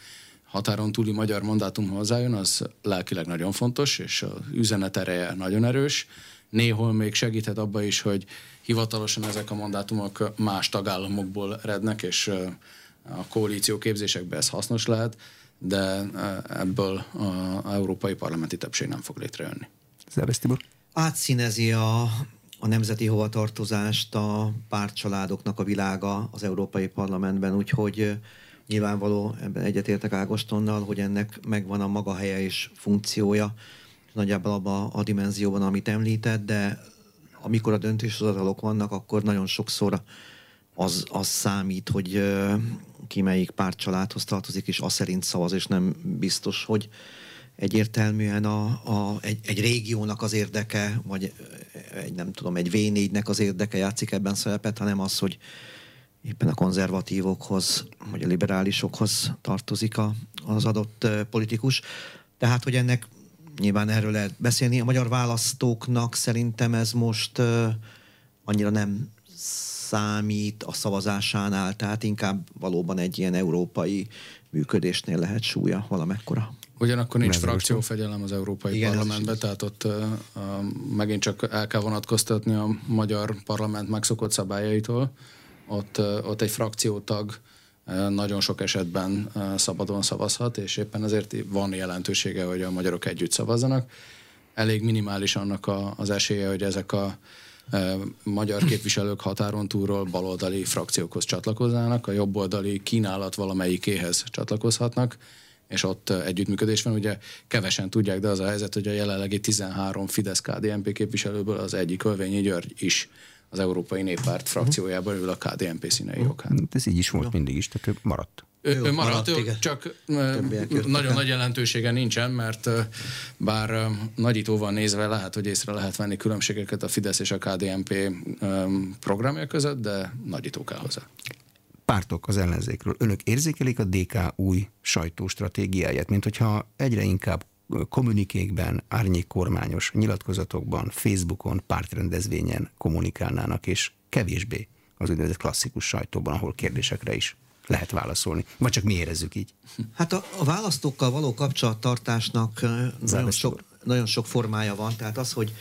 határon túli magyar mandátum hozzájön, az lelkileg nagyon fontos, és az üzenet ereje nagyon erős. Néhol még segíthet abba is, hogy hivatalosan ezek a mandátumok más tagállamokból rednek, és a koalíció képzésekben ez hasznos lehet, de ebből az európai parlamenti többség nem fog létrejönni. Szervesz Tibor? Átszínezi a a nemzeti hovatartozást a pártcsaládoknak a világa az Európai Parlamentben, úgyhogy nyilvánvaló, ebben egyetértek Ágostonnal, hogy ennek megvan a maga helye és funkciója, nagyjából abban a dimenzióban, amit említett, de amikor a döntéshozatalok vannak, akkor nagyon sokszor az, az számít, hogy ki melyik pártcsaládhoz tartozik, és az szerint szavaz, és nem biztos, hogy egyértelműen a, a, egy, egy régiónak az érdeke, vagy egy nem tudom, egy V4-nek az érdeke játszik ebben szerepet, hanem az, hogy éppen a konzervatívokhoz, vagy a liberálisokhoz tartozik a, az adott politikus. Tehát, hogy ennek nyilván erről lehet beszélni. A magyar választóknak szerintem ez most annyira nem számít a szavazásánál, tehát inkább valóban egy ilyen európai működésnél lehet súlya valamekkora. Ugyanakkor nincs frakciófegyelem az Európai Igen, Parlamentben, tehát ott uh, megint csak el kell vonatkoztatni a magyar parlament megszokott szabályaitól. Ott, uh, ott egy frakciótag uh, nagyon sok esetben szabadon szavazhat, és éppen ezért van jelentősége, hogy a magyarok együtt szavazzanak. Elég minimális annak a, az esélye, hogy ezek a magyar képviselők határon túlról baloldali frakciókhoz csatlakoznának, a jobboldali kínálat valamelyikéhez csatlakozhatnak, és ott együttműködés van. Ugye kevesen tudják, de az a helyzet, hogy a jelenlegi 13 Fidesz KDNP képviselőből az egyik Ölvényi György is az Európai Néppárt frakciójában ül a KDNP színei okán. Hát ez így is volt mindig is, tehát ő maradt. Ő, ő maradt, maradt, ő, igen. csak nagyon nagy jelentősége nincsen, mert bár nagyítóval nézve lehet, hogy észre lehet venni különbségeket a Fidesz és a KDNP programja között, de nagyító kell hozzá. Pártok az ellenzékről. Önök érzékelik a DK új sajtóstratégiáját, mint hogyha egyre inkább kommunikékben, árnyékkormányos nyilatkozatokban, Facebookon, pártrendezvényen kommunikálnának, és kevésbé az úgynevezett klasszikus sajtóban, ahol kérdésekre is lehet válaszolni. Vagy csak mi érezzük így. Hát a, a választókkal való kapcsolattartásnak ö, nagyon Záros sok, nagyon sok formája van, tehát az, hogy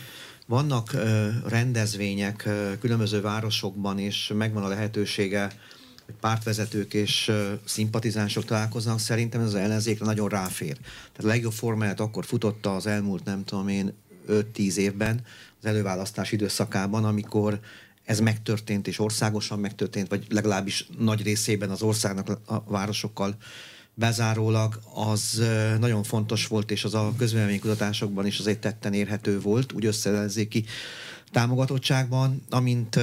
vannak ö, rendezvények ö, különböző városokban, és megvan a lehetősége, hogy pártvezetők és szimpatizánsok találkoznak, szerintem ez az ellenzékre nagyon ráfér. Tehát a legjobb formáját akkor futotta az elmúlt, nem tudom én, 5-10 évben, az előválasztás időszakában, amikor ez megtörtént, és országosan megtörtént, vagy legalábbis nagy részében az országnak a városokkal bezárólag, az nagyon fontos volt, és az a közvéleménykutatásokban is azért tetten érhető volt, úgy összeellenzéki támogatottságban, amint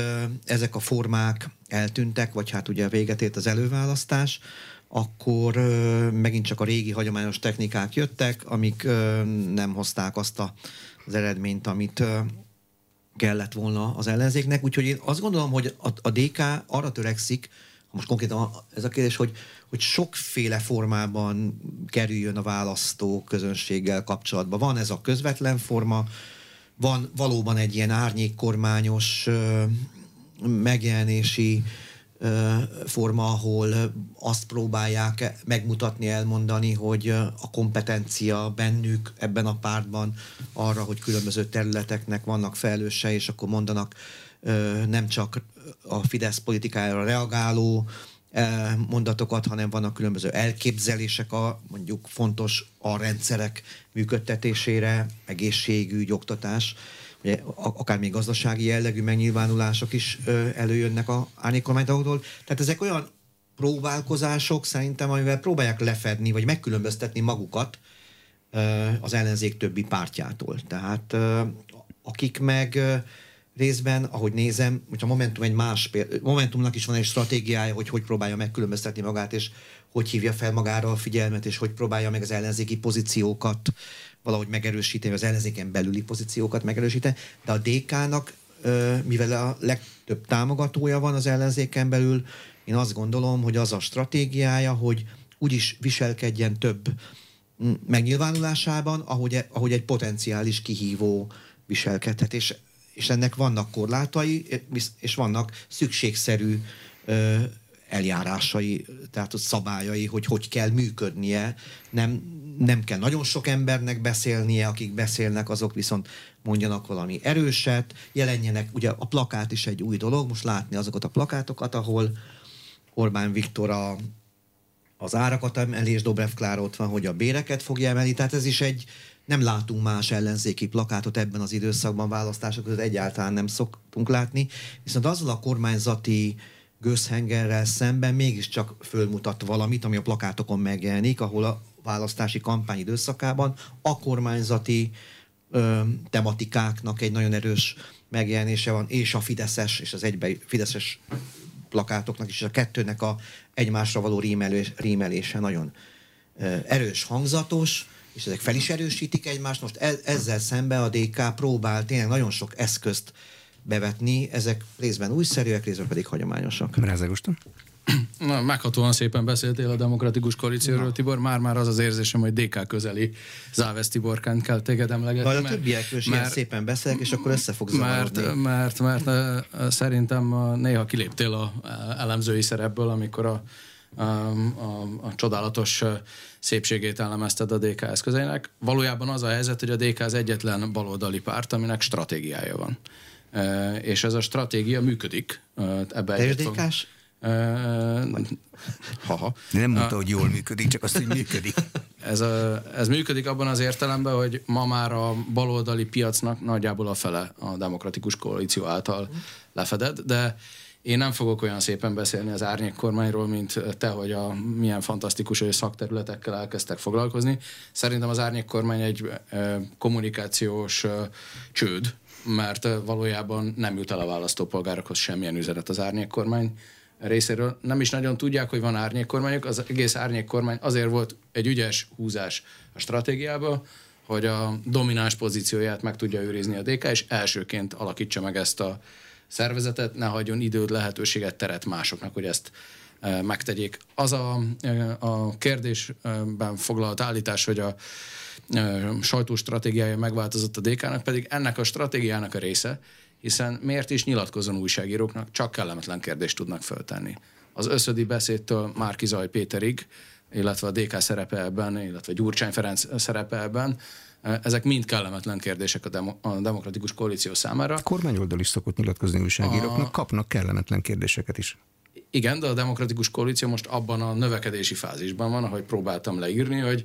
ezek a formák eltűntek, vagy hát ugye véget ért az előválasztás, akkor ö, megint csak a régi hagyományos technikák jöttek, amik ö, nem hozták azt a, az eredményt, amit ö, kellett volna az ellenzéknek, úgyhogy én azt gondolom, hogy a, a DK arra törekszik, most konkrétan ez a kérdés, hogy, hogy sokféle formában kerüljön a választó közönséggel kapcsolatba. Van ez a közvetlen forma, van valóban egy ilyen árnyékkormányos megjelenési forma, ahol azt próbálják megmutatni, elmondani, hogy a kompetencia bennük ebben a pártban arra, hogy különböző területeknek vannak felelőse, és akkor mondanak nem csak a Fidesz politikájára reagáló mondatokat, hanem vannak különböző elképzelések a mondjuk fontos a rendszerek működtetésére, egészségügy, oktatás, ugye, akár még gazdasági jellegű megnyilvánulások is előjönnek a árnyékkormánytagoktól. Tehát ezek olyan próbálkozások szerintem, amivel próbálják lefedni, vagy megkülönböztetni magukat az ellenzék többi pártjától. Tehát akik meg részben, ahogy nézem, hogy a Momentum egy más Momentumnak is van egy stratégiája, hogy hogy próbálja megkülönböztetni magát, és hogy hívja fel magára a figyelmet, és hogy próbálja meg az ellenzéki pozíciókat valahogy megerősíteni, az ellenzéken belüli pozíciókat megerősíteni, de a DK-nak, mivel a legtöbb támogatója van az ellenzéken belül, én azt gondolom, hogy az a stratégiája, hogy úgyis viselkedjen több megnyilvánulásában, ahogy, ahogy egy potenciális kihívó viselkedhet, és, és ennek vannak korlátai, és vannak szükségszerű eljárásai, tehát ott szabályai, hogy hogy kell működnie. Nem, nem kell nagyon sok embernek beszélnie, akik beszélnek, azok viszont mondjanak valami erőset, jelenjenek, ugye a plakát is egy új dolog, most látni azokat a plakátokat, ahol Orbán Viktor a, az árakat emeli, és Dobrev Klára ott van, hogy a béreket fogja emelni, tehát ez is egy, nem látunk más ellenzéki plakátot ebben az időszakban, választások között egyáltalán nem szoktunk látni, viszont azzal a kormányzati gőzhengerrel szemben mégiscsak fölmutat valamit, ami a plakátokon megjelenik, ahol a választási kampány időszakában a kormányzati ö, tematikáknak egy nagyon erős megjelenése van, és a Fideszes, és az egybe Fideszes plakátoknak is, és a kettőnek a egymásra való rímelés, rímelése nagyon ö, erős, hangzatos, és ezek fel is erősítik egymást. Most e- ezzel szemben a DK próbál tényleg nagyon sok eszközt bevetni, ezek részben újszerűek, részben pedig hagyományosak. Rázágoston? Na, meghatóan szépen beszéltél a demokratikus koalícióról, Tibor. Már-már az az érzésem, hogy DK közeli Závesz Tiborkánt kell téged emlegetni. Majd a mert- többiekről is ilyen szépen beszélek, és akkor össze fog mert, zavarodni. mert, mert, mert szerintem néha kiléptél a elemzői szerepből, amikor a, a, a, a csodálatos szépségét elemezted a DK eszközeinek. Valójában az a helyzet, hogy a DK az egyetlen baloldali párt, aminek stratégiája van. Ö, És ez a stratégia működik. Ö, Ebbe DK-s? Ö, Haha. Nem mondta, hogy jól működik, csak azt, hogy működik. Ez, a, ez működik abban az értelemben, hogy ma már a baloldali piacnak nagyjából a fele a demokratikus koalíció által lefedett, de én nem fogok olyan szépen beszélni az árnyék kormányról, mint te, hogy a milyen fantasztikus hogy szakterületekkel elkezdtek foglalkozni. Szerintem az árnyék kormány egy kommunikációs csőd, mert valójában nem jut el a választópolgárokhoz semmilyen üzenet az árnyék kormány részéről. Nem is nagyon tudják, hogy van árnyék kormányok. Az egész árnyék kormány azért volt egy ügyes húzás a stratégiába, hogy a domináns pozícióját meg tudja őrizni a DK, és elsőként alakítsa meg ezt a szervezetet, ne hagyjon időt, lehetőséget, teret másoknak, hogy ezt megtegyék. Az a, a kérdésben foglalt állítás, hogy a sajtóstratégiája megváltozott a DK-nak, pedig ennek a stratégiának a része, hiszen miért is nyilatkozon újságíróknak, csak kellemetlen kérdést tudnak föltenni. Az összödi beszédtől Márkizaj Péterig, illetve a DK szerepe ebben, illetve Gyurcsány Ferenc szerepe ebben, ezek mind kellemetlen kérdések a, demo, a demokratikus koalíció számára. A kormányoldal is szokott nyilatkozni újságíróknak, a... kapnak kellemetlen kérdéseket is. Igen, de a demokratikus koalíció most abban a növekedési fázisban van, ahogy próbáltam leírni, hogy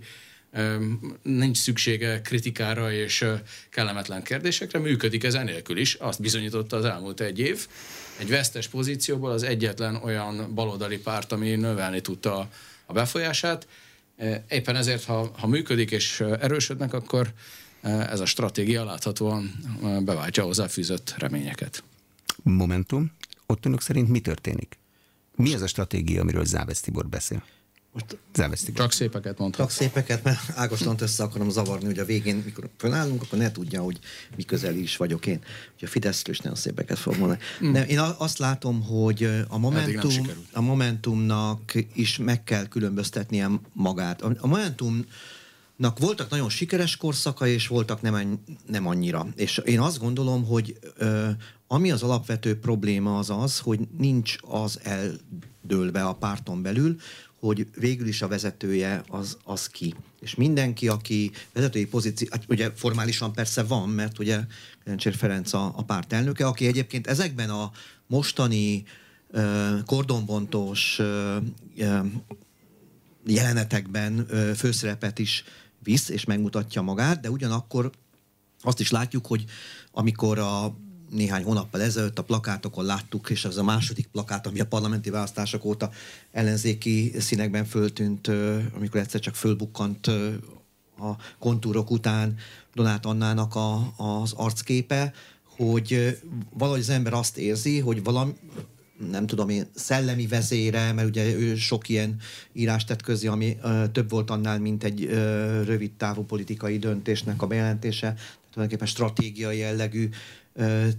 nincs szüksége kritikára és kellemetlen kérdésekre, működik ez enélkül is, azt bizonyította az elmúlt egy év. Egy vesztes pozícióból az egyetlen olyan baloldali párt, ami növelni tudta a befolyását, Éppen ezért, ha, ha működik és erősödnek, akkor ez a stratégia láthatóan beváltja hozzá fűzött reményeket. Momentum. Ott önök szerint mi történik? Mi az a stratégia, amiről Závesz Tibor beszél? Most. Csak szépeket mondhat. Csak szépeket, mert Ágostant össze akarom zavarni, hogy a végén, mikor fölállunk, akkor ne tudja, hogy mi közeli is vagyok én. Hogy a Fidesz is nagyon szépeket fog mondani. Mm. De én azt látom, hogy a, Momentum, a Momentumnak is meg kell különböztetnie magát. A, a Momentumnak voltak nagyon sikeres korszaka, és voltak nem, nem annyira. És én azt gondolom, hogy ö, ami az alapvető probléma az az, hogy nincs az eldőlve a párton belül, hogy végül is a vezetője az, az ki. És mindenki, aki vezetői pozíció, hát ugye formálisan persze van, mert ugye Kerencsér Ferenc a, a párt elnöke, aki egyébként ezekben a mostani uh, kordonbontós uh, jelenetekben uh, főszerepet is visz, és megmutatja magát, de ugyanakkor azt is látjuk, hogy amikor a néhány hónappal ezelőtt a plakátokon láttuk, és az a második plakát, ami a parlamenti választások óta ellenzéki színekben föltűnt, amikor egyszer csak fölbukkant a kontúrok után Donát Annának a, az arcképe, hogy valahogy az ember azt érzi, hogy valami, nem tudom én, szellemi vezére, mert ugye ő sok ilyen írást tett közé, ami ö, több volt annál, mint egy ö, rövid távú politikai döntésnek a bejelentése, tehát tulajdonképpen stratégiai jellegű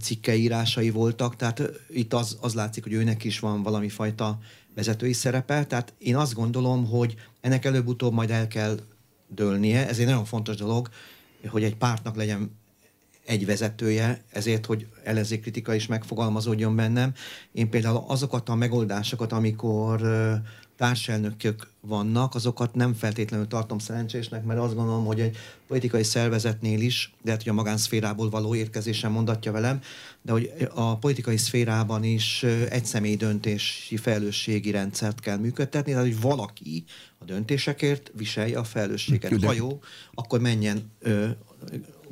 cikkeírásai voltak, tehát itt az, az látszik, hogy őnek is van valami fajta vezetői szerepe, tehát én azt gondolom, hogy ennek előbb-utóbb majd el kell dőlnie, ez egy nagyon fontos dolog, hogy egy pártnak legyen egy vezetője, ezért, hogy ellenzékkritika is megfogalmazódjon bennem. Én például azokat a megoldásokat, amikor társelnökök vannak, azokat nem feltétlenül tartom szerencsésnek, mert azt gondolom, hogy egy politikai szervezetnél is, lehet, hogy a magánszférából való érkezésen mondatja velem, de hogy a politikai szférában is egy személy döntési felelősségi rendszert kell működtetni, tehát hogy valaki a döntésekért viselje a felelősséget. Ha jó, akkor menjen ö,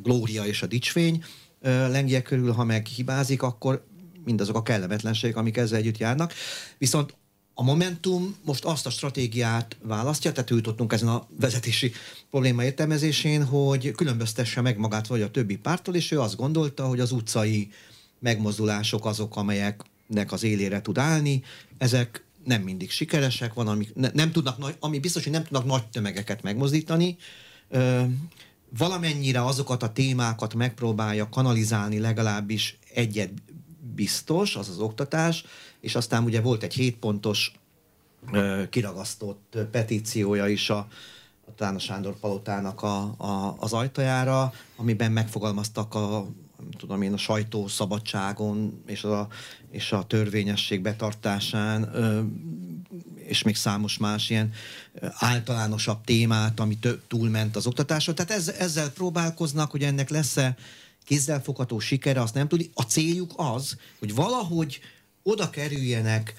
glória és a dicsfény ö, lengje körül, ha meg hibázik, akkor mindazok a kellemetlenségek, amik ezzel együtt járnak. Viszont a Momentum most azt a stratégiát választja, tehát jutottunk ezen a vezetési probléma értelmezésén, hogy különböztesse meg magát vagy a többi pártól, és ő azt gondolta, hogy az utcai megmozdulások azok, amelyeknek az élére tud állni, ezek nem mindig sikeresek, van, ami, ne, nem tudnak, nagy, ami biztos, hogy nem tudnak nagy tömegeket megmozdítani, ö, valamennyire azokat a témákat megpróbálja kanalizálni legalábbis egyet biztos, az az oktatás, és aztán ugye volt egy hétpontos kiragasztott petíciója is a, a Tána Sándor palotának a, a, az ajtajára, amiben megfogalmaztak a tudom én, a sajtószabadságon és a, és a törvényesség betartásán, és még számos más ilyen általánosabb témát, ami túlment az oktatáson. Tehát ezzel, ezzel próbálkoznak, hogy ennek lesz-e kézzelfogható sikere, azt nem tudni. A céljuk az, hogy valahogy oda kerüljenek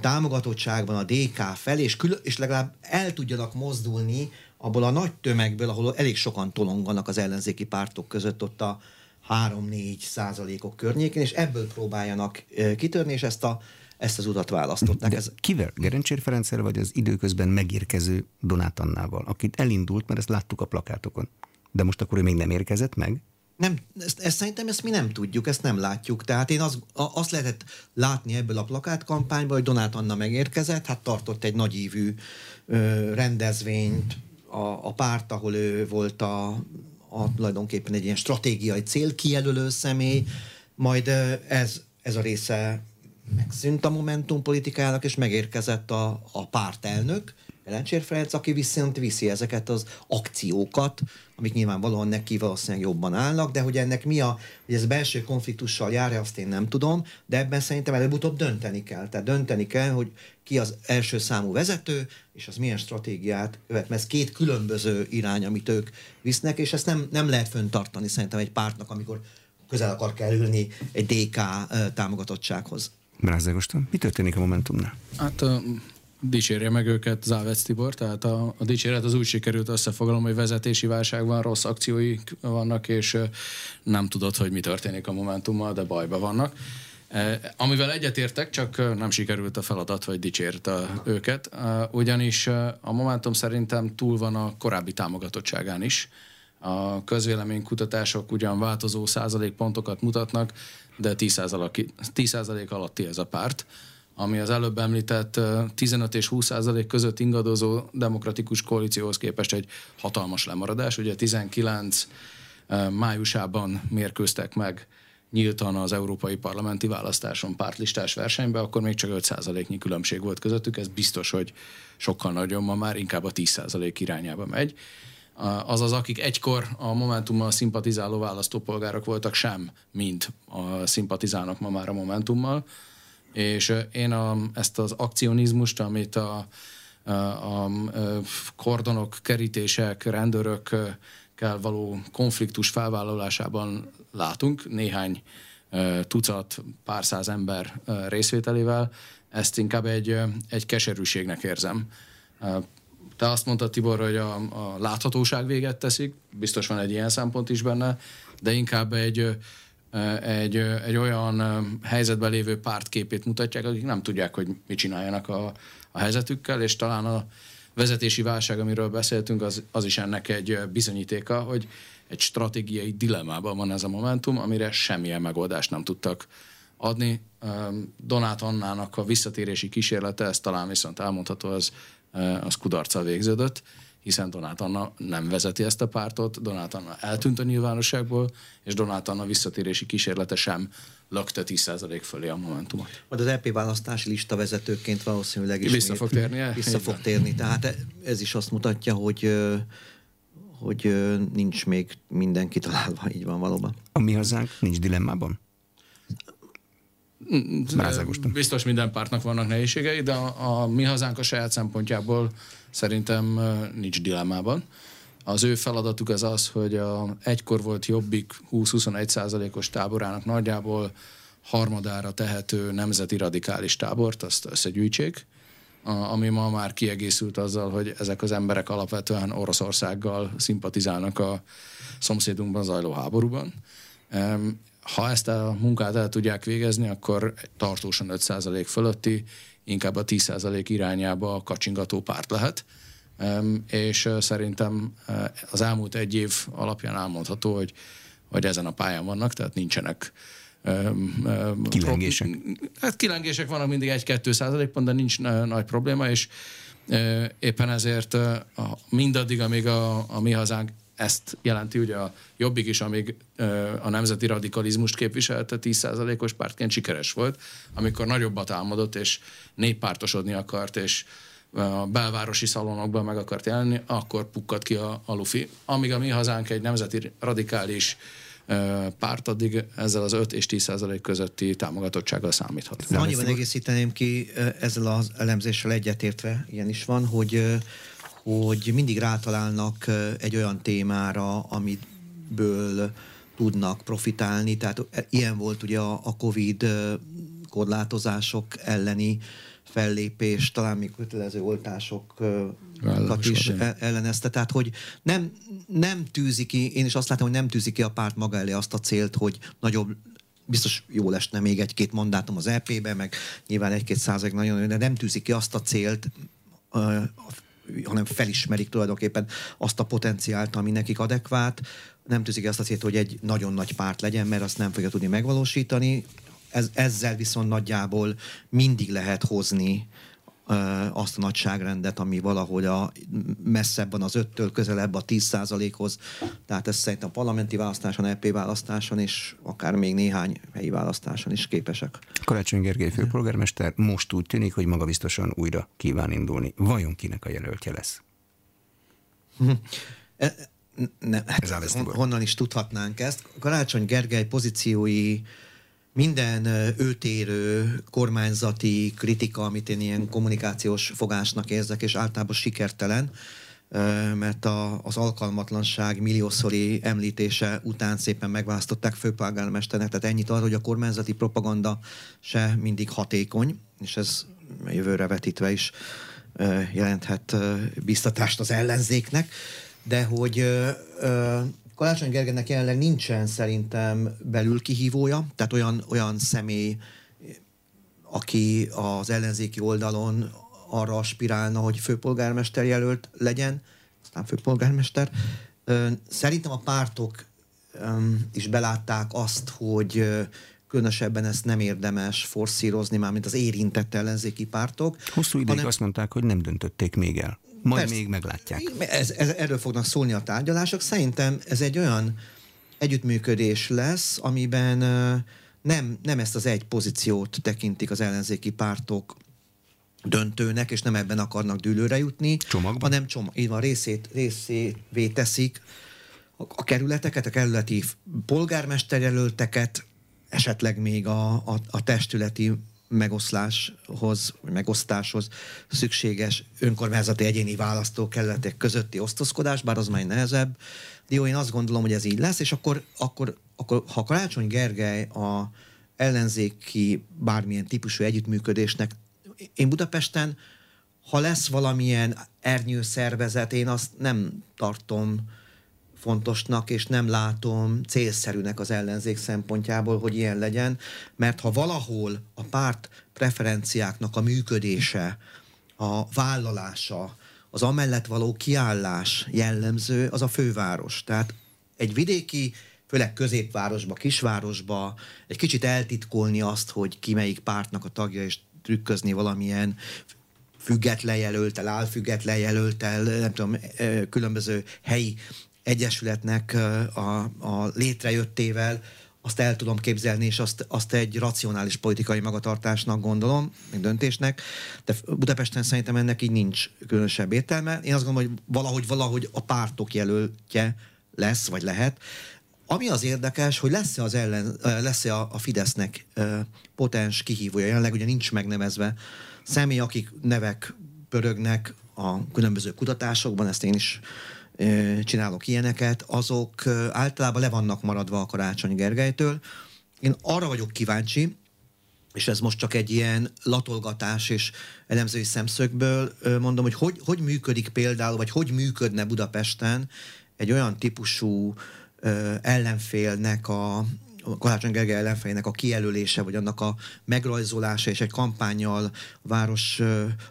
támogatottságban a DK fel, és, külön, és legalább el tudjanak mozdulni abból a nagy tömegből, ahol elég sokan tolonganak az ellenzéki pártok között ott a 3-4 százalékok környékén, és ebből próbáljanak kitörni, és ezt a, ezt az utat választották. De Ez, kivel? Gerencsér Ferenccel vagy az időközben megérkező Donát Annával, akit elindult, mert ezt láttuk a plakátokon. De most akkor ő még nem érkezett meg? Nem, ezt, ezt szerintem ezt mi nem tudjuk, ezt nem látjuk. Tehát én az, a, azt lehetett látni ebből a plakátkampányból, hogy Donát Anna megérkezett, hát tartott egy nagyívű ö, rendezvényt a, a párt, ahol ő volt a, a tulajdonképpen egy ilyen stratégiai célkijelölő személy, majd ez, ez a része megszűnt a Momentum politikának, és megérkezett a, a pártelnök, Elencsér Ferenc, aki viszont viszi ezeket az akciókat, amik nyilvánvalóan neki valószínűleg jobban állnak, de hogy ennek mi a, hogy ez belső konfliktussal jár, azt én nem tudom, de ebben szerintem előbb-utóbb dönteni kell. Tehát dönteni kell, hogy ki az első számú vezető, és az milyen stratégiát követ, mert ez két különböző irány, amit ők visznek, és ezt nem, nem lehet föntartani szerintem egy pártnak, amikor közel akar kerülni egy DK támogatottsághoz. Brázegoston, mi történik a Momentumnál? Hát dicsérje meg őket Závec Tibor, tehát a, a dicséret az úgy sikerült összefoglalom, hogy vezetési válság van, rossz akciói vannak, és nem tudod, hogy mi történik a Momentummal, de bajba vannak. Amivel egyetértek, csak nem sikerült a feladat, vagy dicsérte őket, ugyanis a Momentum szerintem túl van a korábbi támogatottságán is. A közvéleménykutatások ugyan változó százalékpontokat mutatnak, de 10 százalék alatti ez a párt ami az előbb említett 15 és 20 százalék között ingadozó demokratikus koalícióhoz képest egy hatalmas lemaradás. Ugye 19 májusában mérkőztek meg nyíltan az európai parlamenti választáson pártlistás versenybe, akkor még csak 5 százaléknyi különbség volt közöttük. Ez biztos, hogy sokkal nagyobb, ma már inkább a 10 százalék irányába megy. Azaz, akik egykor a Momentummal szimpatizáló választópolgárok voltak, sem mind a szimpatizálnak ma már a Momentummal és én a, ezt az akcionizmust, amit a, a, a kordonok, kerítések, rendőrökkel való konfliktus felvállalásában látunk, néhány tucat, pár száz ember részvételével, ezt inkább egy, egy keserűségnek érzem. Te azt mondtad, Tibor, hogy a, a láthatóság véget teszik, biztos van egy ilyen szempont is benne, de inkább egy egy, egy olyan helyzetben lévő pártképét mutatják, akik nem tudják, hogy mit csináljanak a, a helyzetükkel, és talán a vezetési válság, amiről beszéltünk, az, az is ennek egy bizonyítéka, hogy egy stratégiai dilemmában van ez a momentum, amire semmilyen megoldást nem tudtak adni. Donát Annának a visszatérési kísérlete, ez talán viszont elmondható, az, az kudarccal végződött hiszen Donát Anna nem vezeti ezt a pártot, Donát Anna eltűnt a nyilvánosságból, és Donát Anna visszatérési kísérlete sem lökte 10% fölé a Momentumot. Majd az EP választási lista vezetőként valószínűleg is vissza fog térni. El? Vissza fog térni. Tehát ez is azt mutatja, hogy hogy nincs még minden kitalálva, így van valóban. A mi hazánk nincs dilemmában? Brázagostan. Biztos minden pártnak vannak nehézségei, de a, a mi hazánk a saját szempontjából szerintem nincs dilemmában. Az ő feladatuk az az, hogy a egykor volt jobbik 20-21 százalékos táborának nagyjából harmadára tehető nemzeti radikális tábort, azt összegyűjtsék, ami ma már kiegészült azzal, hogy ezek az emberek alapvetően Oroszországgal szimpatizálnak a szomszédunkban zajló háborúban. Ha ezt a munkát el tudják végezni, akkor tartósan 5% fölötti inkább a 10% irányába kacsingató párt lehet. És szerintem az elmúlt egy év alapján elmondható, hogy, hogy ezen a pályán vannak, tehát nincsenek kilengések. Hát kilengések vannak mindig egy-kettő százalékban, de nincs nagy probléma, és éppen ezért mindaddig, amíg a, a mi hazánk ezt jelenti ugye a Jobbik is, amíg a nemzeti radikalizmust képviselte 10%-os pártként sikeres volt, amikor nagyobbat álmodott és néppártosodni akart, és a belvárosi szalonokban meg akart jelenni, akkor pukkadt ki a, a lufi. Amíg a mi hazánk egy nemzeti radikális párt, addig ezzel az 5 és 10 százalék közötti támogatottsággal számíthat. Annyiban egészíteném ki ezzel az elemzéssel egyetértve, ilyen is van, hogy hogy mindig rátalálnak egy olyan témára, amiből tudnak profitálni. Tehát ilyen volt ugye a COVID korlátozások elleni fellépés, talán még kötelező oltásokat is e-, ellenezte. Tehát, hogy nem, nem tűzi ki, én is azt látom, hogy nem tűzi ki a párt maga elé azt a célt, hogy nagyobb biztos jó lesne még egy-két mandátum az EP-be, meg nyilván egy-két százalék nagyon, de nem tűzik ki azt a célt, hanem felismerik tulajdonképpen azt a potenciált, ami nekik adekvát, nem tűzik azt a célt, hogy egy nagyon nagy párt legyen, mert azt nem fogja tudni megvalósítani. Ez, ezzel viszont nagyjából mindig lehet hozni azt a nagyságrendet, ami valahogy a messzebben az öttől közelebb a 10 hoz Tehát ez szerintem a parlamenti választáson, EP választáson és akár még néhány helyi választáson is képesek. Karácsony Gergely főpolgármester most úgy tűnik, hogy maga biztosan újra kíván indulni. Vajon kinek a jelöltje lesz? E, ne, hát, honnan is tudhatnánk ezt? Karácsony Gergely pozíciói minden őtérő kormányzati kritika, amit én ilyen kommunikációs fogásnak érzek, és általában sikertelen, mert az alkalmatlanság milliószori említése után szépen megválasztották főpolgármesternek, tehát ennyit arra, hogy a kormányzati propaganda se mindig hatékony, és ez jövőre vetítve is jelenthet biztatást az ellenzéknek, de hogy Karácsony Gergelynek jelenleg nincsen szerintem belül kihívója, tehát olyan, olyan személy, aki az ellenzéki oldalon arra aspirálna, hogy főpolgármester jelölt legyen, aztán főpolgármester. Szerintem a pártok is belátták azt, hogy különösebben ezt nem érdemes forszírozni, mármint az érintett ellenzéki pártok. Hosszú ideig hanem... azt mondták, hogy nem döntötték még el. Majd Persze, még meglátják. Ez, ez, erről fognak szólni a tárgyalások. Szerintem ez egy olyan együttműködés lesz, amiben nem, nem ezt az egy pozíciót tekintik az ellenzéki pártok döntőnek, és nem ebben akarnak dűlőre jutni, Csomagban? hanem csomag, így van, részét, részévé teszik a, a kerületeket, a kerületi polgármesterjelölteket, esetleg még a, a, a testületi megoszláshoz, megosztáshoz szükséges önkormányzati egyéni választókerületek közötti osztozkodás, bár az már nehezebb. De jó, én azt gondolom, hogy ez így lesz, és akkor, akkor, akkor ha Karácsony Gergely a ellenzéki bármilyen típusú együttműködésnek, én Budapesten, ha lesz valamilyen ernyőszervezet, én azt nem tartom fontosnak, és nem látom célszerűnek az ellenzék szempontjából, hogy ilyen legyen, mert ha valahol párt preferenciáknak a működése, a vállalása, az amellett való kiállás jellemző, az a főváros. Tehát egy vidéki, főleg középvárosba, kisvárosba egy kicsit eltitkolni azt, hogy ki melyik pártnak a tagja, és trükközni valamilyen független jelöltel, álfüggetlen jelöltel, nem tudom, különböző helyi egyesületnek a, a létrejöttével azt el tudom képzelni, és azt, azt egy racionális politikai magatartásnak gondolom, meg döntésnek, de Budapesten szerintem ennek így nincs különösebb értelme. Én azt gondolom, hogy valahogy, valahogy a pártok jelöltje lesz, vagy lehet. Ami az érdekes, hogy lesz-e, az ellen, lesz-e a, a Fidesznek potens kihívója, jelenleg ugye nincs megnevezve személy, akik nevek pörögnek a különböző kutatásokban, ezt én is csinálok ilyeneket, azok általában le vannak maradva a Karácsony Gergelytől. Én arra vagyok kíváncsi, és ez most csak egy ilyen latolgatás és elemzői szemszögből mondom, hogy, hogy hogy működik például, vagy hogy működne Budapesten egy olyan típusú ellenfélnek a, Karácsony Gergely ellenfejének a kijelölése, vagy annak a megrajzolása és egy kampányjal város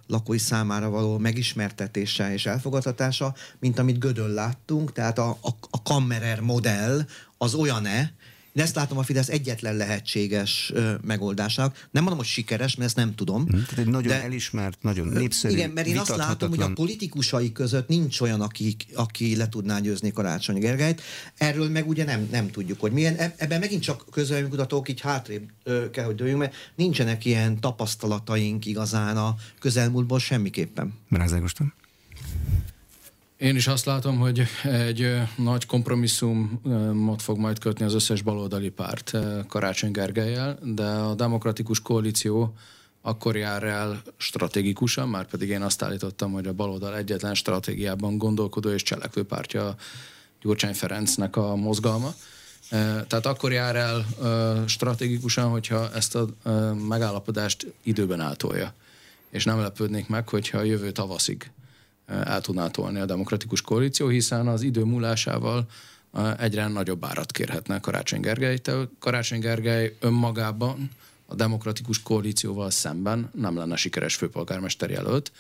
lakói számára való megismertetése és elfogadhatása, mint amit Gödön láttunk, tehát a, a, a Kammerer modell az olyan-e, én ezt látom a Fidesz egyetlen lehetséges ö, megoldásnak. Nem mondom, hogy sikeres, mert ezt nem tudom. Hmm, tehát egy nagyon de, elismert, nagyon népszerű, Igen, mert én azt látom, hogy a politikusai között nincs olyan, aki, aki le tudná győzni Karácsony Gergelyt. Erről meg ugye nem, nem tudjuk, hogy milyen. Ebben megint csak közelműkutatók így hátrébb ö, kell, hogy dőljünk, mert nincsenek ilyen tapasztalataink igazán a közelmúltból semmiképpen. Rázágostam. Én is azt látom, hogy egy nagy kompromisszumot fog majd kötni az összes baloldali párt Karácsony Gergelyel, de a demokratikus koalíció akkor jár el stratégikusan, már pedig én azt állítottam, hogy a baloldal egyetlen stratégiában gondolkodó és cselekvő pártja Gyurcsány Ferencnek a mozgalma. Tehát akkor jár el stratégikusan, hogyha ezt a megállapodást időben átolja. És nem lepődnék meg, hogyha a jövő tavaszig el tudná tolni a demokratikus koalíció, hiszen az idő múlásával egyre nagyobb árat kérhetne Karácsony Gergelytől. Karácsony Gergely önmagában a demokratikus koalícióval szemben nem lenne sikeres főpolgármester jelölt.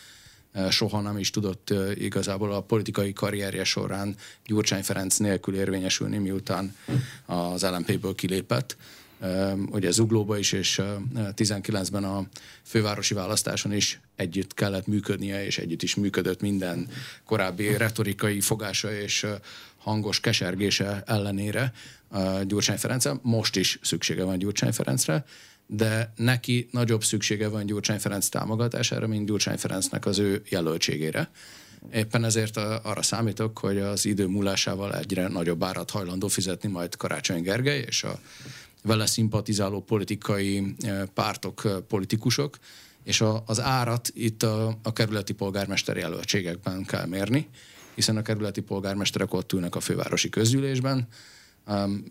Soha nem is tudott igazából a politikai karrierje során Gyurcsány Ferenc nélkül érvényesülni, miután az LMP-ből kilépett ugye Zuglóba is, és 19-ben a fővárosi választáson is együtt kellett működnie, és együtt is működött minden korábbi retorikai fogása és hangos kesergése ellenére Gyurcsány Ferencre. Most is szüksége van Gyurcsány Ferencre, de neki nagyobb szüksége van Gyurcsány Ferenc támogatására, mint Gyurcsány Ferencnek az ő jelöltségére. Éppen ezért arra számítok, hogy az idő múlásával egyre nagyobb árat hajlandó fizetni majd Karácsony Gergely és a vele szimpatizáló politikai pártok, politikusok, és a, az árat itt a, a kerületi polgármester jelöltségekben kell mérni, hiszen a kerületi polgármesterek ott ülnek a fővárosi közgyűlésben.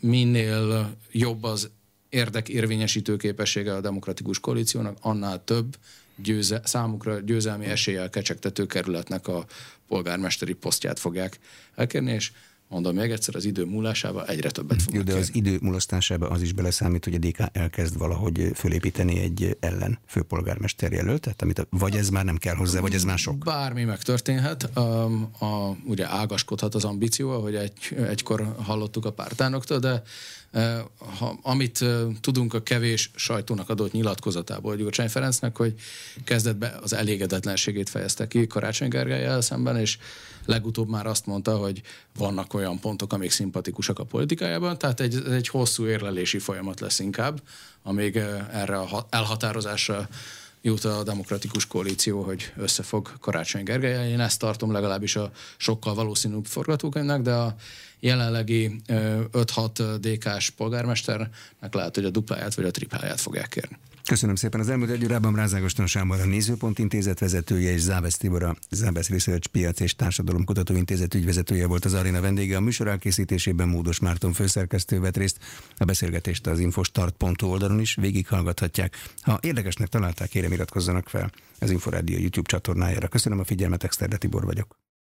Minél jobb az érdek érvényesítő képessége a demokratikus koalíciónak, annál több győze, számukra győzelmi eséllyel kecsegtető kerületnek a polgármesteri posztját fogják elkérni, és mondom még egyszer, az idő múlásával egyre többet fognak de az idő mulasztásába az is beleszámít, hogy a DK elkezd valahogy fölépíteni egy ellen főpolgármester jelöltet, amit vagy ez már nem kell hozzá, vagy ez már sok? Bármi megtörténhet. A, a, ugye ágaskodhat az ambíció, ahogy egy, egykor hallottuk a pártánoktól, de ha, amit tudunk a kevés sajtónak adott nyilatkozatából Gyurcsány Ferencnek, hogy kezdetben az elégedetlenségét fejezte ki Karácsony Gergelyel szemben, és legutóbb már azt mondta, hogy vannak olyan pontok, amik szimpatikusak a politikájában, tehát egy, egy hosszú érlelési folyamat lesz inkább, amíg erre a elhatározásra jut a demokratikus koalíció, hogy összefog Karácsony Gergely. Én ezt tartom legalábbis a sokkal valószínűbb forgatókönyvnek, de a jelenlegi 5-6 DK-s polgármesternek lehet, hogy a dupláját vagy a tripláját fogják kérni. Köszönöm szépen. Az elmúlt egy órában Rázágoston Sámor a Nézőpont Intézet vezetője és Závesz Tibor a Závesz Research Piac és Társadalom Kutatóintézet ügyvezetője volt az aréna vendége. A műsor elkészítésében Módos Márton főszerkesztő vett részt. A beszélgetést az infostart.hu oldalon is végighallgathatják. Ha érdekesnek találták, kérem iratkozzanak fel az Inforádió YouTube csatornájára. Köszönöm a figyelmet, Exterde Tibor vagyok.